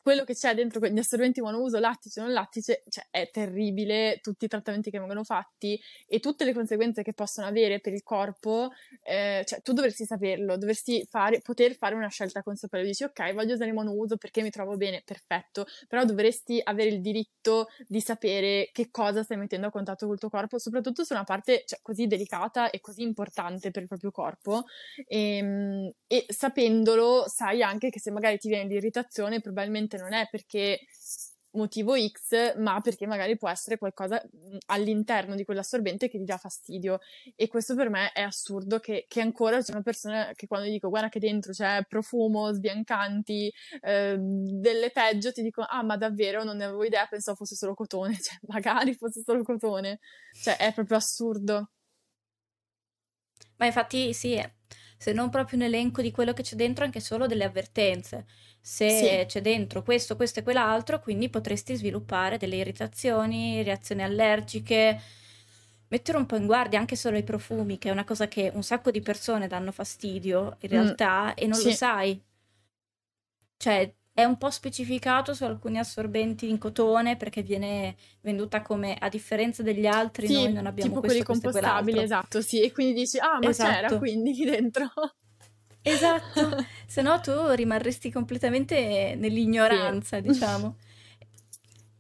quello che c'è dentro gli assorbenti monouso, lattice, non lattice, cioè è terribile tutti i trattamenti che vengono fatti e tutte le conseguenze che possono avere per il corpo, eh, cioè tu dovresti saperlo, dovresti fare, poter fare una scelta consapevole, dici ok voglio usare il monouso perché mi trovo bene, perfetto, però dovresti avere il diritto di sapere che cosa stai mettendo a contatto col tuo corpo, soprattutto su una parte cioè, così delicata e così importante per il proprio corpo e, ehm, e sapendolo sai anche che se magari ti viene l'irritazione probabilmente probabilmente non è perché motivo X, ma perché magari può essere qualcosa all'interno di quell'assorbente che ti dà fastidio. E questo per me è assurdo che, che ancora c'è una persona che quando dico guarda che dentro c'è profumo, sbiancanti, eh, delle peggio, ti dico ah ma davvero non ne avevo idea, pensavo fosse solo cotone, cioè magari fosse solo cotone. Cioè è proprio assurdo.
Ma infatti sì, se non proprio un elenco di quello che c'è dentro, anche solo delle avvertenze. Se sì. c'è dentro questo, questo e quell'altro, quindi potresti sviluppare delle irritazioni, reazioni allergiche, mettere un po' in guardia anche solo i profumi, che è una cosa che un sacco di persone danno fastidio in mm. realtà mm. e non sì. lo sai. Cioè, è un po' specificato su alcuni assorbenti in cotone perché viene venduta come a differenza degli altri
sì,
noi non abbiamo
tipo
questo,
quelli compostabili, esatto, sì, e quindi dici "Ah, ma esatto. c'era quindi dentro".
Esatto, se no tu rimarresti completamente nell'ignoranza, sì. diciamo.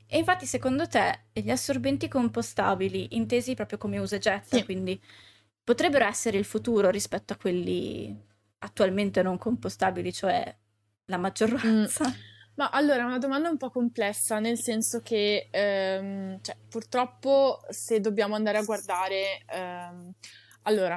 E infatti, secondo te, gli assorbenti compostabili, intesi proprio come usa getta, sì. quindi potrebbero essere il futuro rispetto a quelli attualmente non compostabili, cioè la maggioranza? Mm.
Ma allora è una domanda un po' complessa, nel senso che ehm, cioè, purtroppo se dobbiamo andare a guardare, ehm, allora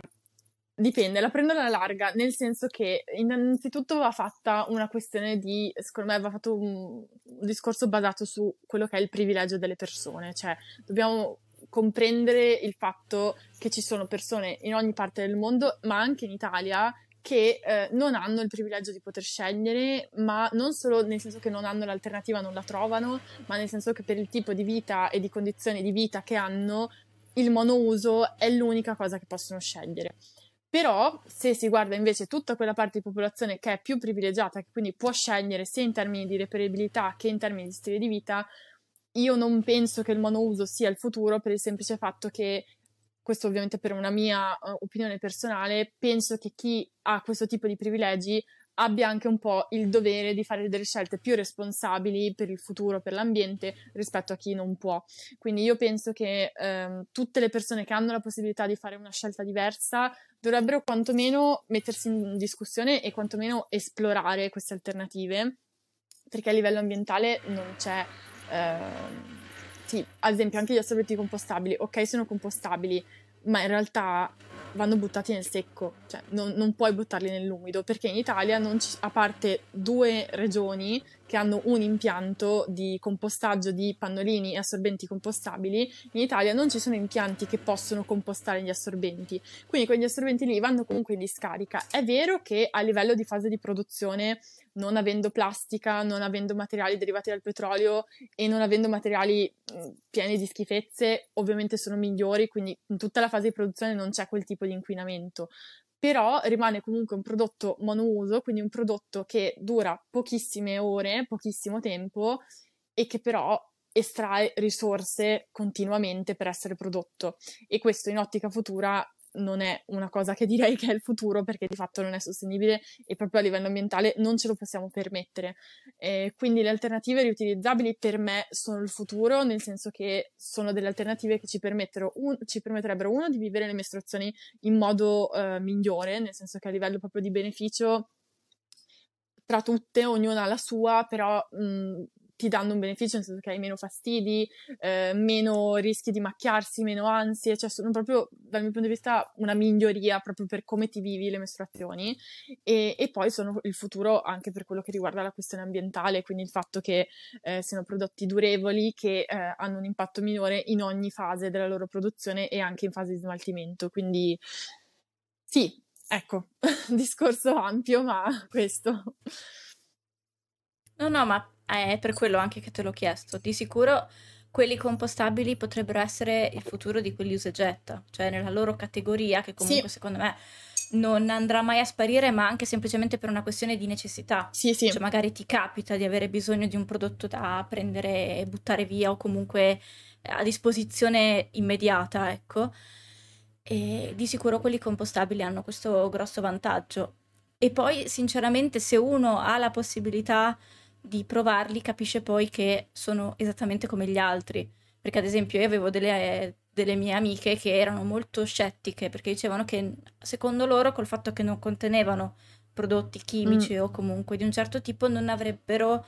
dipende, la prendo alla larga, nel senso che innanzitutto va fatta una questione di, secondo me va fatto un, un discorso basato su quello che è il privilegio delle persone, cioè dobbiamo comprendere il fatto che ci sono persone in ogni parte del mondo, ma anche in Italia, che eh, non hanno il privilegio di poter scegliere, ma non solo nel senso che non hanno l'alternativa, non la trovano, ma nel senso che per il tipo di vita e di condizioni di vita che hanno, il monouso è l'unica cosa che possono scegliere. Però, se si guarda invece tutta quella parte di popolazione che è più privilegiata, che quindi può scegliere sia in termini di reperibilità che in termini di stile di vita, io non penso che il monouso sia il futuro per il semplice fatto che questo ovviamente per una mia uh, opinione personale, penso che chi ha questo tipo di privilegi abbia anche un po' il dovere di fare delle scelte più responsabili per il futuro, per l'ambiente, rispetto a chi non può. Quindi io penso che ehm, tutte le persone che hanno la possibilità di fare una scelta diversa dovrebbero quantomeno mettersi in discussione e quantomeno esplorare queste alternative, perché a livello ambientale non c'è... Ehm, sì, ad esempio anche gli assorbenti compostabili, ok sono compostabili, ma in realtà vanno buttati nel secco, cioè non, non puoi buttarli nell'umido, perché in Italia, ci, a parte due regioni che hanno un impianto di compostaggio di pannolini e assorbenti compostabili, in Italia non ci sono impianti che possono compostare gli assorbenti, quindi quegli assorbenti lì vanno comunque in discarica. È vero che a livello di fase di produzione, non avendo plastica, non avendo materiali derivati dal petrolio e non avendo materiali pieni di schifezze, ovviamente sono migliori, quindi in tutta la fase di produzione non c'è quel tipo di inquinamento però rimane comunque un prodotto monouso, quindi un prodotto che dura pochissime ore, pochissimo tempo e che però estrae risorse continuamente per essere prodotto. E questo in ottica futura non è una cosa che direi che è il futuro perché di fatto non è sostenibile e proprio a livello ambientale non ce lo possiamo permettere. Eh, quindi le alternative riutilizzabili per me sono il futuro, nel senso che sono delle alternative che ci, un, ci permetterebbero uno di vivere le mestruazioni in modo eh, migliore, nel senso che a livello proprio di beneficio tra tutte, ognuna ha la sua, però mh, ti danno un beneficio, nel senso che hai meno fastidi, eh, meno rischi di macchiarsi, meno ansie, cioè sono proprio dal mio punto di vista una miglioria proprio per come ti vivi le mestruazioni e, e poi sono il futuro anche per quello che riguarda la questione ambientale, quindi il fatto che eh, siano prodotti durevoli che eh, hanno un impatto minore in ogni fase della loro produzione e anche in fase di smaltimento, quindi sì, ecco, discorso ampio, ma questo.
No, no, ma è per quello anche che te l'ho chiesto. Di sicuro quelli compostabili potrebbero essere il futuro di quelli usa e getta, cioè nella loro categoria, che comunque sì. secondo me non andrà mai a sparire, ma anche semplicemente per una questione di necessità.
Sì, sì.
Cioè, magari ti capita di avere bisogno di un prodotto da prendere e buttare via o comunque a disposizione immediata, ecco. E di sicuro quelli compostabili hanno questo grosso vantaggio. E poi, sinceramente, se uno ha la possibilità di provarli, capisce poi che sono esattamente come gli altri. Perché, ad esempio, io avevo delle, delle mie amiche che erano molto scettiche perché dicevano che secondo loro col fatto che non contenevano prodotti chimici mm. o comunque di un certo tipo non avrebbero,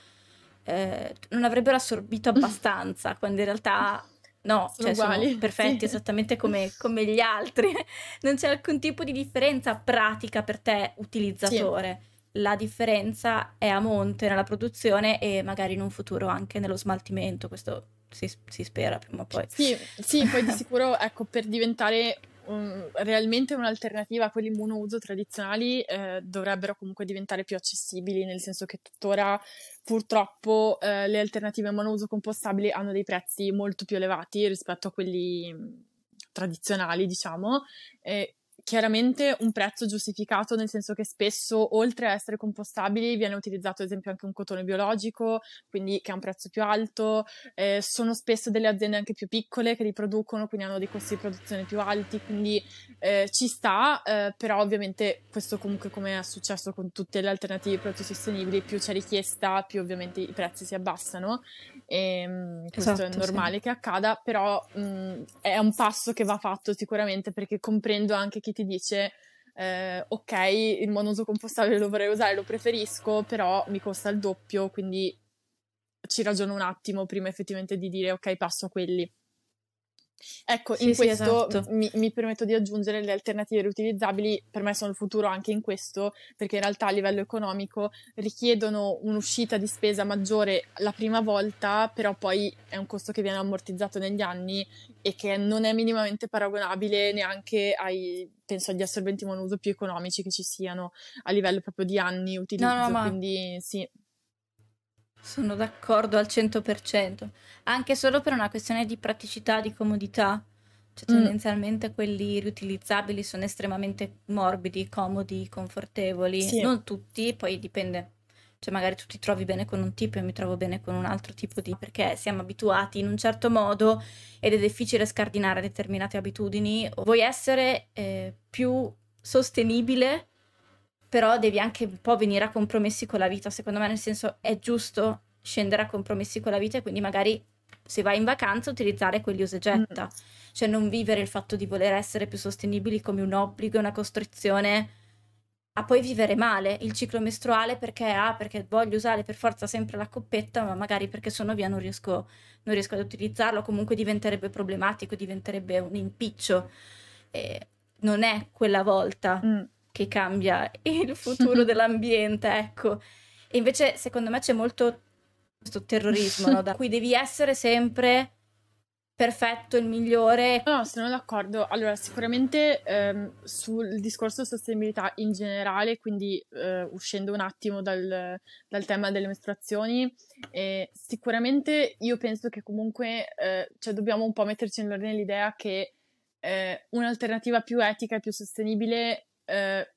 eh, non avrebbero assorbito abbastanza, quando in realtà no, sono, cioè sono perfetti sì. esattamente come, come, gli altri, non c'è alcun tipo di differenza pratica per te utilizzatore. Sì. La differenza è a monte nella produzione e magari in un futuro anche nello smaltimento, questo si, si, spera prima o poi.
Sì, sì poi di sicuro, ecco, per diventare un, realmente un'alternativa a quelli monouso tradizionali eh, dovrebbero comunque diventare più accessibili, nel senso che tuttora purtroppo eh, le alternative monouso compostabili hanno dei prezzi molto più elevati rispetto a quelli tradizionali, diciamo, eh, chiaramente un prezzo giustificato, nel senso che spesso, oltre a essere compostabili, viene utilizzato ad esempio anche un cotone biologico, quindi che ha un prezzo più alto. Eh, sono spesso delle aziende anche più piccole che li producono, quindi hanno dei costi di produzione più alti, quindi eh, ci sta, eh, però ovviamente questo comunque come è successo con tutte le alternative di prodotti sostenibili, più c'è richiesta, più ovviamente i prezzi si abbassano. E, mh, questo esatto, è normale sì. che accada, però mh, è un passo che va fatto sicuramente perché comprendo anche chi ti dice eh, ok, il monouso compostabile lo vorrei usare, lo preferisco, però mi costa il doppio, quindi ci ragiono un attimo prima effettivamente di dire ok, passo a quelli. Ecco, sì, in sì, questo esatto. mi, mi, permetto di aggiungere le alternative riutilizzabili, per me sono il futuro anche in questo, perché in realtà a livello economico richiedono un'uscita di spesa maggiore la prima volta, però poi è un costo che viene ammortizzato negli anni e che non è minimamente paragonabile neanche ai, penso, agli assorbenti monouso più economici che ci siano a livello proprio di anni utilizzo, no, no, ma... quindi sì.
Sono d'accordo al 100%, anche solo per una questione di praticità, di comodità. Cioè, mm. tendenzialmente mm. quelli riutilizzabili sono estremamente morbidi, comodi, confortevoli. Sì. Non tutti, poi dipende. Cioè, magari tu ti trovi bene con un tipo e mi trovo bene con un altro tipo di... perché siamo abituati in un certo modo ed è difficile scardinare determinate abitudini. Vuoi essere eh, più sostenibile però devi anche un po' venire a compromessi con la vita, secondo me, nel senso è giusto scendere a compromessi con la vita e quindi magari se vai in vacanza utilizzare quelli usa e getta, mm. cioè non vivere il fatto di voler essere più sostenibili come un obbligo, una costrizione a poi vivere male il ciclo mestruale perché ah, perché voglio usare per forza sempre la coppetta, ma magari perché sono via non riesco, non riesco ad utilizzarlo, comunque diventerebbe problematico, diventerebbe un impiccio. E non è quella volta. Mm che cambia il futuro dell'ambiente, ecco. E invece secondo me c'è molto questo terrorismo, no? da cui devi essere sempre perfetto, il migliore.
No, sono d'accordo. Allora, sicuramente ehm, sul discorso sostenibilità in generale, quindi eh, uscendo un attimo dal, dal, tema delle mestruazioni, eh, sicuramente io penso che comunque eh, cioè dobbiamo un po' metterci in ordine l'idea che eh, un'alternativa più etica e più sostenibile eh,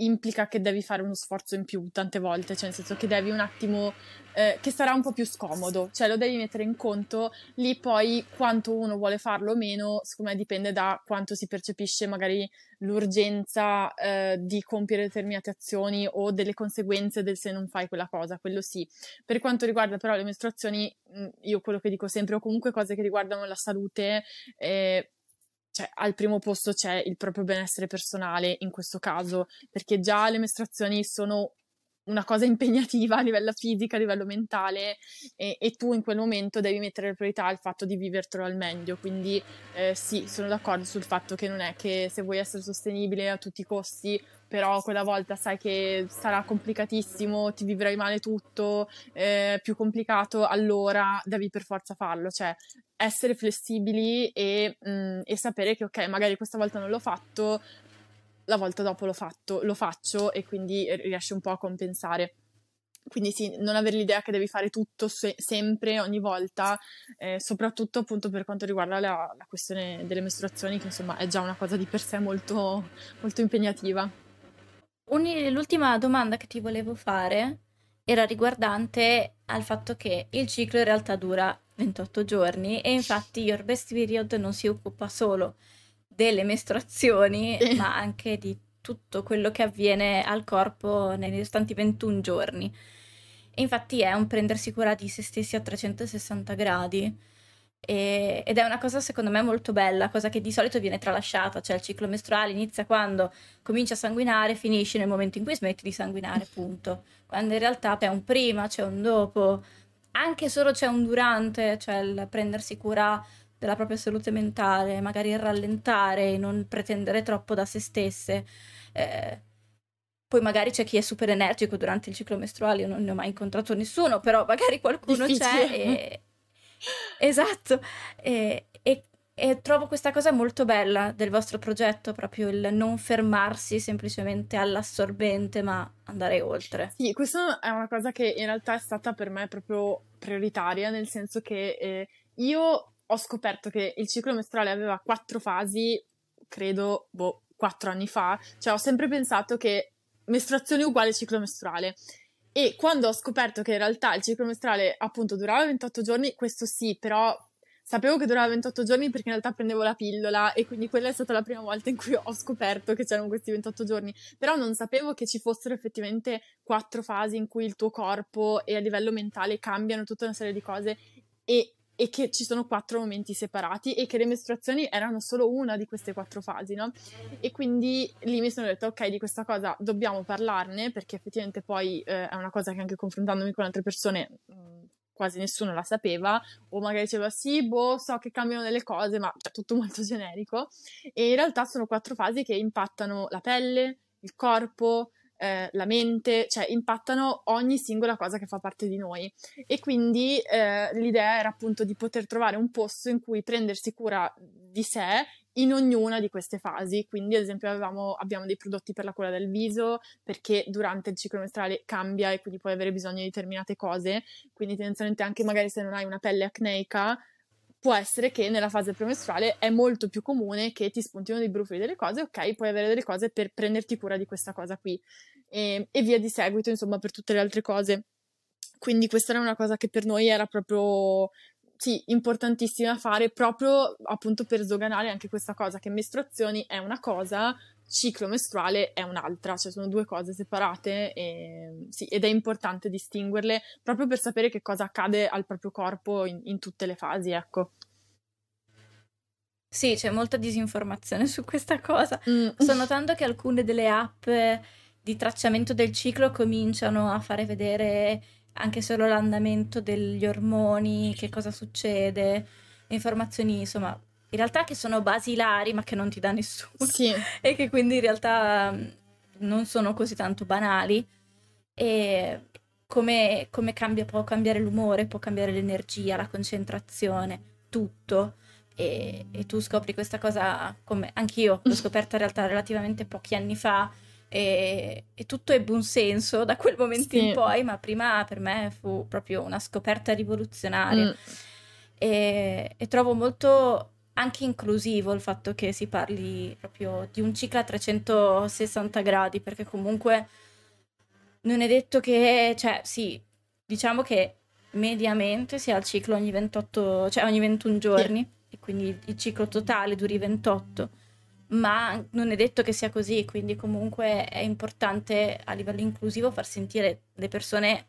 implica che devi fare uno sforzo in più tante volte, cioè nel senso che devi un attimo, eh, che sarà un po' più scomodo, cioè lo devi mettere in conto, lì poi quanto uno vuole farlo o meno, secondo me dipende da quanto si percepisce magari l'urgenza eh, di compiere determinate azioni o delle conseguenze del se non fai quella cosa, quello sì. Per quanto riguarda però le mestruazioni, mm, io quello che dico sempre, o comunque cose che riguardano la salute, eh, cioè, al primo posto c'è il proprio benessere personale in questo caso, perché già le mestruazioni sono una cosa impegnativa a livello fisico, a livello mentale e, e, tu in quel momento devi mettere la priorità al fatto di vivertelo al meglio. Quindi eh, sì, sono d'accordo sul fatto che non è che se vuoi essere sostenibile a tutti i costi, però quella volta sai che sarà complicatissimo, ti vivrai male tutto, eh, più complicato, allora devi per forza farlo. Cioè essere flessibili e, mh, mm, e sapere che ok, magari questa volta non l'ho fatto, la volta dopo l'ho fatto, lo faccio e quindi riesci un po' a compensare. quindi sì, non avere l'idea che devi fare tutto se- sempre, ogni volta, eh, soprattutto appunto per quanto riguarda la, la, questione delle mestruazioni, che insomma è già una cosa di per sé molto, molto impegnativa.
L'ultima domanda che ti volevo fare era riguardante al fatto che il ciclo in realtà dura 28 giorni e infatti Your Best Period non si occupa solo delle mestruazioni, ma anche di tutto quello che avviene al corpo nei restanti 21 giorni. E infatti è un prendersi cura di se stessi a 360 gradi. E, ed è una cosa secondo me molto bella, cosa che di solito viene tralasciata, cioè il ciclo mestruale inizia quando comincia a sanguinare, finisce nel momento in cui smetti di sanguinare, punto. Quando in realtà c'è un prima, c'è un dopo, anche solo c'è un durante, cioè il prendersi cura della propria salute mentale, magari rallentare, non pretendere troppo da se stesse. Eh, poi magari c'è chi è super energico durante il ciclo mestruale, io non ne ho mai incontrato nessuno, però magari qualcuno Difficile. c'è e... Esatto, e, e, e, trovo questa cosa molto bella del vostro progetto, proprio il non fermarsi semplicemente all'assorbente, ma andare oltre.
Sì, questa è una cosa che in realtà è stata per me proprio prioritaria, nel senso che eh, io ho scoperto che il ciclo mestruale aveva quattro fasi, credo, boh, quattro anni fa, cioè ho sempre pensato che mestruazione uguale ciclo mestruale. E quando ho scoperto che in realtà il ciclo mestruale appunto durava 28 giorni, questo sì, però sapevo che durava 28 giorni perché in realtà prendevo la pillola e quindi quella è stata la prima volta in cui ho scoperto che c'erano questi 28 giorni, però non sapevo che ci fossero effettivamente quattro fasi in cui il tuo corpo e a livello mentale cambiano tutta una serie di cose e e che ci sono quattro momenti separati e che le mestruazioni erano solo una di queste quattro fasi, no? E quindi lì mi sono detto, ok, di questa cosa dobbiamo parlarne perché effettivamente poi eh, è una cosa che anche confrontandomi con altre persone mh, quasi nessuno la sapeva o magari diceva sì, boh, so che cambiano delle cose, ma è tutto molto generico. E in realtà sono quattro fasi che impattano la pelle, il corpo, eh, la mente, cioè impattano ogni singola cosa che fa parte di noi. E quindi eh, l'idea era appunto di poter trovare un posto in cui prendersi cura di sé in ognuna di queste fasi. Quindi, ad esempio, avevamo, abbiamo dei prodotti per la cura del viso, perché durante il ciclo mestruale cambia e quindi puoi avere bisogno di determinate cose. Quindi, tendenzialmente, anche magari se non hai una pelle acneica, può essere che nella fase premestruale è molto più comune che ti spuntino dei brufoli delle cose, ok, puoi avere delle cose per prenderti cura di questa cosa qui e, e via di seguito, insomma, per tutte le altre cose. Quindi questa era una cosa che per noi era proprio sì, importantissima fare proprio appunto per sdoganare anche questa cosa che mestruazioni è una cosa, ciclo mestruale è un'altra, cioè sono due cose separate e, sì, ed è importante distinguerle proprio per sapere che cosa accade al proprio corpo in, in tutte le fasi, ecco.
Sì, c'è molta disinformazione su questa cosa. Mm. Sto notando che alcune delle app di tracciamento del ciclo cominciano a fare vedere anche solo l'andamento degli ormoni, che cosa succede, informazioni insomma in realtà che sono basilari ma che non ti dà nessuno
sì.
e che quindi in realtà mm, non sono così tanto banali e come, come cambia, può cambiare l'umore, può cambiare l'energia, la concentrazione, tutto e, e tu scopri questa cosa come anch'io l'ho scoperta in realtà relativamente pochi anni fa e, e tutto ebbe un senso da quel momento sì. in poi, ma prima per me fu proprio una scoperta rivoluzionaria. Mm. E, e, trovo molto anche inclusivo il fatto che si parli proprio di un ciclo a 360 gradi, perché comunque non è detto che, cioè sì, diciamo che mediamente si ha il ciclo ogni 28, cioè ogni 21 giorni, sì. e quindi il ciclo totale duri 28, ma non è detto che sia così, quindi comunque è importante a livello inclusivo far sentire le persone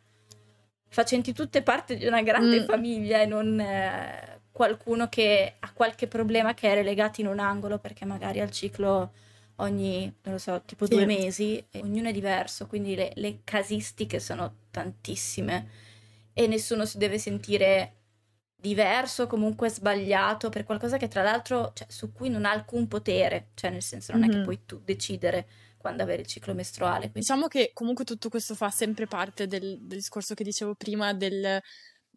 facenti tutte parte di una grande mm. famiglia e non... Eh, qualcuno che ha qualche problema che è relegato in un angolo perché magari al ciclo ogni, non lo so, tipo sì. due mesi, e ognuno è diverso, quindi le, le casistiche sono tantissime e nessuno si deve sentire diverso, comunque sbagliato per qualcosa che tra l'altro cioè, su cui non ha alcun potere, cioè nel senso non mm-hmm. è che mhm. puoi tu decidere quando avere il ciclo mestruale.
Quindi. Diciamo che comunque tutto questo fa sempre parte del, del discorso che dicevo prima del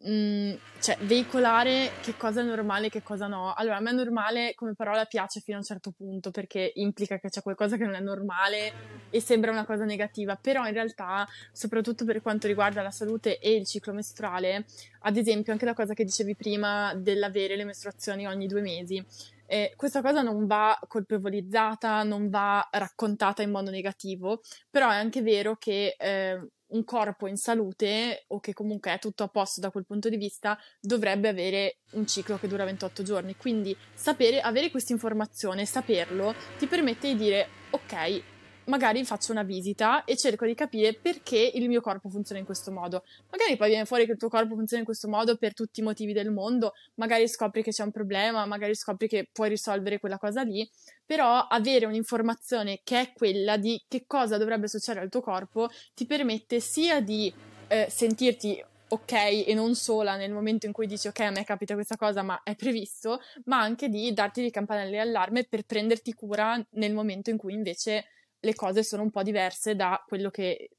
mm, cioè, veicolare che cosa è normale e che cosa no. Allora, a me normale come parola piace fino a un certo punto perché implica che c'è qualcosa che non è normale e sembra una cosa negativa, però in realtà, soprattutto per quanto riguarda la salute e il ciclo mestruale, ad esempio anche la cosa che dicevi prima dell'avere le mestruazioni ogni due mesi. Eh, questa cosa non va colpevolizzata, non va raccontata in modo negativo, però è anche vero che eh, un corpo in salute o che comunque è tutto a posto da quel punto di vista dovrebbe avere un ciclo che dura 28 giorni. Quindi sapere, avere questa informazione, saperlo, ti permette di dire ok, magari faccio una visita e cerco di capire perché il mio corpo funziona in questo modo. Magari poi viene fuori che il tuo corpo funziona in questo modo per tutti i motivi del mondo, magari scopri che c'è un problema, magari scopri che puoi risolvere quella cosa lì, però avere un'informazione che è quella di che cosa dovrebbe succedere al tuo corpo ti permette sia di eh, sentirti ok e non sola nel momento in cui dici ok a me capita questa cosa ma è previsto, ma anche di darti dei campanelli d'allarme per prenderti cura nel momento in cui invece le cose sono un po' diverse da quello che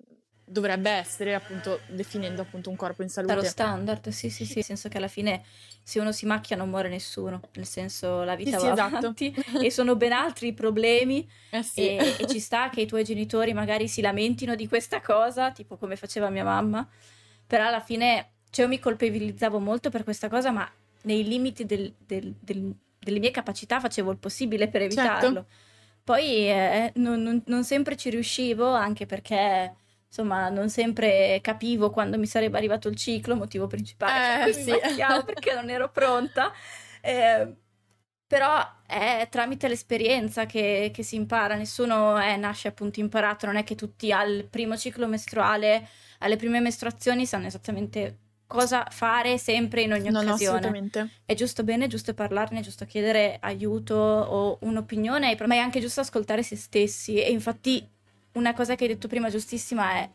dovrebbe essere appunto definendo appunto un corpo in salute.
Dallo standard, sì sì sì, nel senso che alla fine se uno si macchia non muore nessuno, nel senso la vita sì, va sì, esatto. avanti e sono ben altri i problemi eh sì. e, e, ci sta che i tuoi genitori magari si lamentino di questa cosa, tipo come faceva mia mamma, però alla fine cioè io mi colpevolizzavo molto per questa cosa ma nei limiti del, del, del, delle mie capacità facevo il possibile per certo. evitarlo. Certo poi eh, non, non, non, sempre ci riuscivo, anche perché insomma non sempre capivo quando mi sarebbe arrivato il ciclo, motivo principale
eh, sì.
perché non ero pronta. Eh, però è tramite l'esperienza che, che si impara, nessuno è, nasce appunto imparato, non è che tutti al primo ciclo mestruale, alle prime mestruazioni sanno esattamente cosa fare sempre in ogni
no,
occasione.
No.
È giusto bene, è giusto parlarne, è giusto chiedere aiuto o un'opinione, ma è anche giusto ascoltare se stessi. E infatti una cosa che hai detto prima giustissima è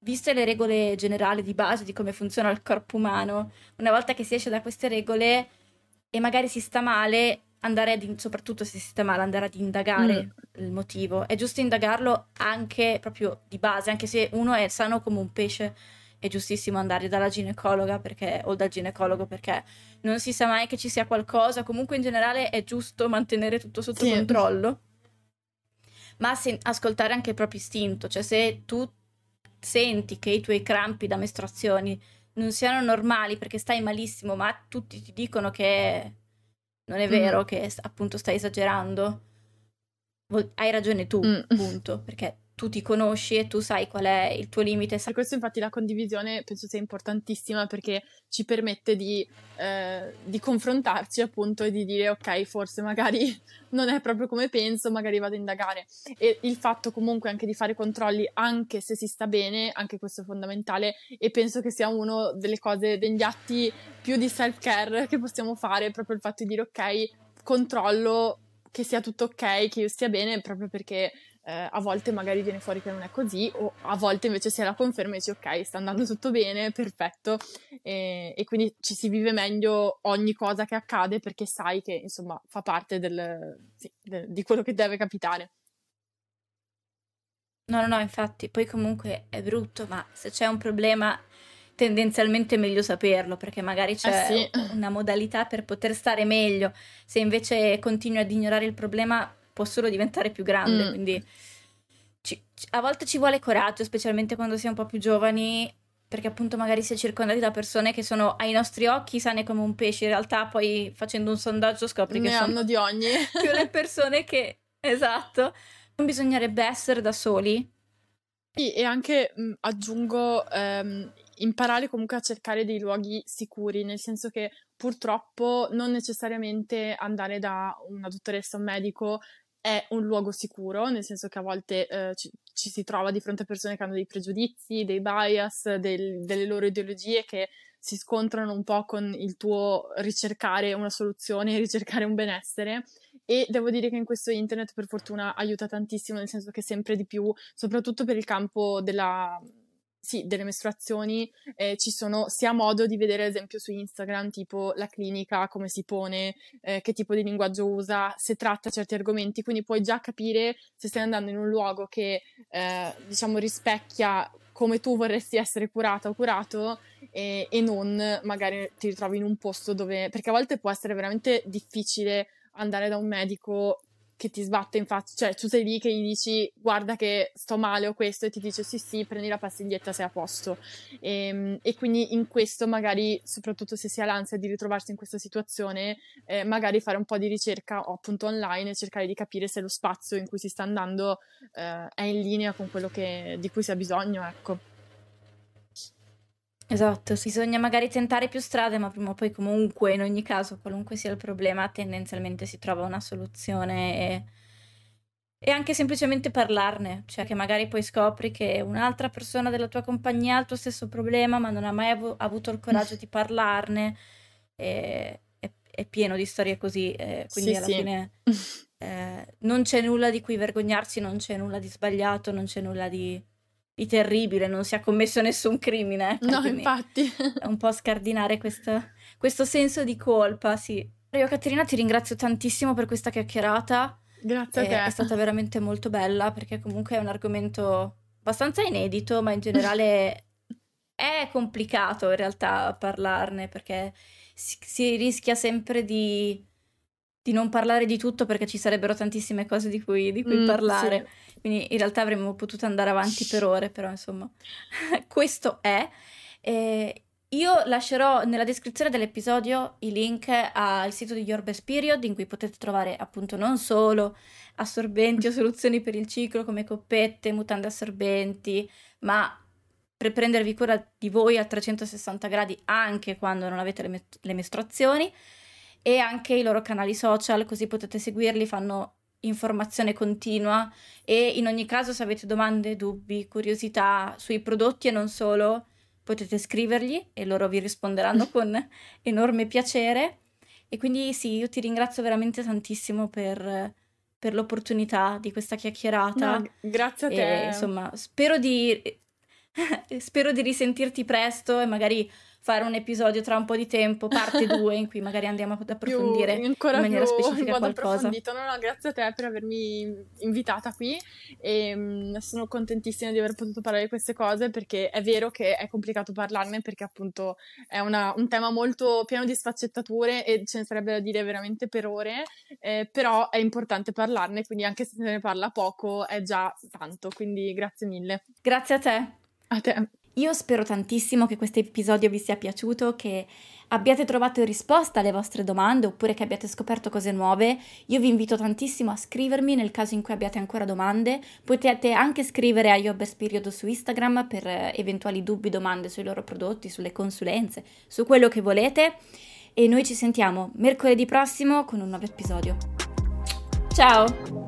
viste le regole generali di base di come funziona il corpo umano, una volta che si esce da queste regole e magari si sta male, andare ad, soprattutto se si sta male, andare ad indagare mm. il motivo. È giusto indagarlo anche proprio di base, anche se uno è sano come un pesce è giustissimo andare dalla ginecologa perché, o dal ginecologo perché non si sa mai che ci sia qualcosa. Comunque in generale è giusto mantenere tutto sotto sì. controllo. Ma se, ascoltare anche il proprio istinto, cioè se tu senti che i tuoi crampi da mestruazioni non siano normali perché stai malissimo, ma tutti ti dicono che non è mm. vero, mm. che appunto stai esagerando, hai ragione tu, mm. punto, perché tu ti conosci e tu sai qual è il tuo limite.
Per questo infatti la condivisione penso sia importantissima perché ci permette di, eh, di, confrontarci appunto e di dire ok forse magari non è proprio come penso, magari vado a indagare. E il fatto comunque anche di fare controlli anche se si sta bene, anche questo è fondamentale e penso che sia uno delle cose, degli atti più di self care che possiamo fare, proprio il fatto di dire ok controllo che sia tutto ok, che io stia bene, proprio perché eh, a volte magari viene fuori che non è così, o a volte invece si ha la conferma e dici ok, sta andando tutto bene, perfetto, e, e, quindi ci si vive meglio ogni cosa che accade perché sai che insomma fa parte del, sì, de, di quello che deve capitare.
No, no, no, infatti, poi comunque è brutto, ma se c'è un problema tendenzialmente è meglio saperlo perché magari c'è eh sì. una modalità per poter stare meglio. Se invece continui ad ignorare il problema, può solo diventare più grande. Mm. Quindi ci, a volte ci vuole coraggio, specialmente quando si è un po' più giovani, perché appunto magari si è circondati da persone che sono ai nostri occhi sane come un pesce. In realtà, poi facendo un sondaggio scopri
ne
che
hanno di ogni.
più le persone che esatto. Non bisognerebbe essere da soli.
Sì, e anche mh, aggiungo ehm, imparare comunque a cercare dei luoghi sicuri, nel senso che purtroppo non necessariamente andare da una dottoressa o un medico è un luogo sicuro, nel senso che a volte eh, ci, ci, si trova di fronte a persone che hanno dei pregiudizi, dei bias, del, delle loro ideologie che si scontrano un po' con il tuo ricercare una soluzione, ricercare un benessere. E devo dire che in questo internet per fortuna aiuta tantissimo, nel senso che sempre di più, soprattutto per il campo della sì, delle mestruazioni eh, ci sono sia modo di vedere ad esempio su Instagram tipo la clinica, come si pone, eh, che tipo di linguaggio usa, se tratta certi argomenti, quindi puoi già capire se stai andando in un luogo che eh, diciamo rispecchia come tu vorresti essere curata o curato e, e non magari ti ritrovi in un posto dove, perché a volte può essere veramente difficile andare da un medico che ti sbatte in faccia, cioè tu sei lì che gli dici guarda che sto male o questo e ti dice sì sì prendi la pastiglietta sei a posto e, ehm, e quindi in questo magari soprattutto se si ha l'ansia di ritrovarsi in questa situazione eh, magari fare un po' di ricerca o appunto online e cercare di capire se lo spazio in cui si sta andando eh, è in linea con quello che, di cui si ha bisogno ecco.
Esatto, bisogna magari tentare più strade, ma prima o poi comunque, in ogni caso, qualunque sia il problema, tendenzialmente si trova una soluzione e, e anche semplicemente parlarne, cioè che magari poi scopri che un'altra persona della tua compagnia ha il tuo stesso problema, ma non ha mai av- avuto il coraggio di parlarne. E, è, è, pieno di storie così, eh, quindi sì, alla sì. fine eh, non c'è nulla di cui vergognarsi, non c'è nulla di sbagliato, non c'è nulla di di terribile, non si è commesso nessun crimine.
No, infatti.
un po' scardinare questo, questo senso di colpa, sì. Io Caterina ti ringrazio tantissimo per questa chiacchierata.
Grazie a te.
È stata veramente molto bella perché comunque è un argomento abbastanza inedito, ma in generale è complicato in realtà parlarne perché si, si rischia sempre di, di, non parlare di tutto perché ci sarebbero tantissime cose di cui, di cui mm, parlare. Sì. Quindi in realtà avremmo potuto andare avanti per ore, però insomma, questo è. Eh, io lascerò nella descrizione dell'episodio i link al sito di Your Best Period in cui potete trovare appunto non solo assorbenti o soluzioni per il ciclo come coppette, mutande assorbenti, ma per prendervi cura di voi a 360 gradi anche quando non avete le, me- le mestruazioni e anche i loro canali social così potete seguirli, fanno informazione continua e in ogni caso se avete domande, dubbi, curiosità sui prodotti e non solo, potete scrivergli e loro vi risponderanno con enorme piacere. E quindi sì, io ti ringrazio veramente tantissimo per, per l'opportunità di questa chiacchierata.
No, grazie a te.
E, insomma, spero di, spero di risentirti presto e magari fare un episodio tra un po' di tempo, parte 2, in cui magari andiamo ad approfondire più, in maniera più, specifica qualcosa.
No, no, grazie a te per avermi invitata qui e mh, mm, sono contentissima di aver potuto parlare di queste cose perché è vero che è complicato parlarne perché appunto è una, un tema molto pieno di sfaccettature e ce ne sarebbe da dire veramente per ore, eh, però è importante parlarne, quindi anche se se ne parla poco è già tanto, quindi grazie mille.
Grazie a te.
A te.
Io spero tantissimo che questo episodio vi sia piaciuto, che abbiate trovato risposta alle vostre domande oppure che abbiate scoperto cose nuove. Io vi invito tantissimo a scrivermi nel caso in cui abbiate ancora domande. Potete anche scrivere a Your Best Period su Instagram per eh, eventuali dubbi, domande sui loro prodotti, sulle consulenze, su quello che volete. E noi ci sentiamo mercoledì prossimo con un nuovo episodio. Ciao!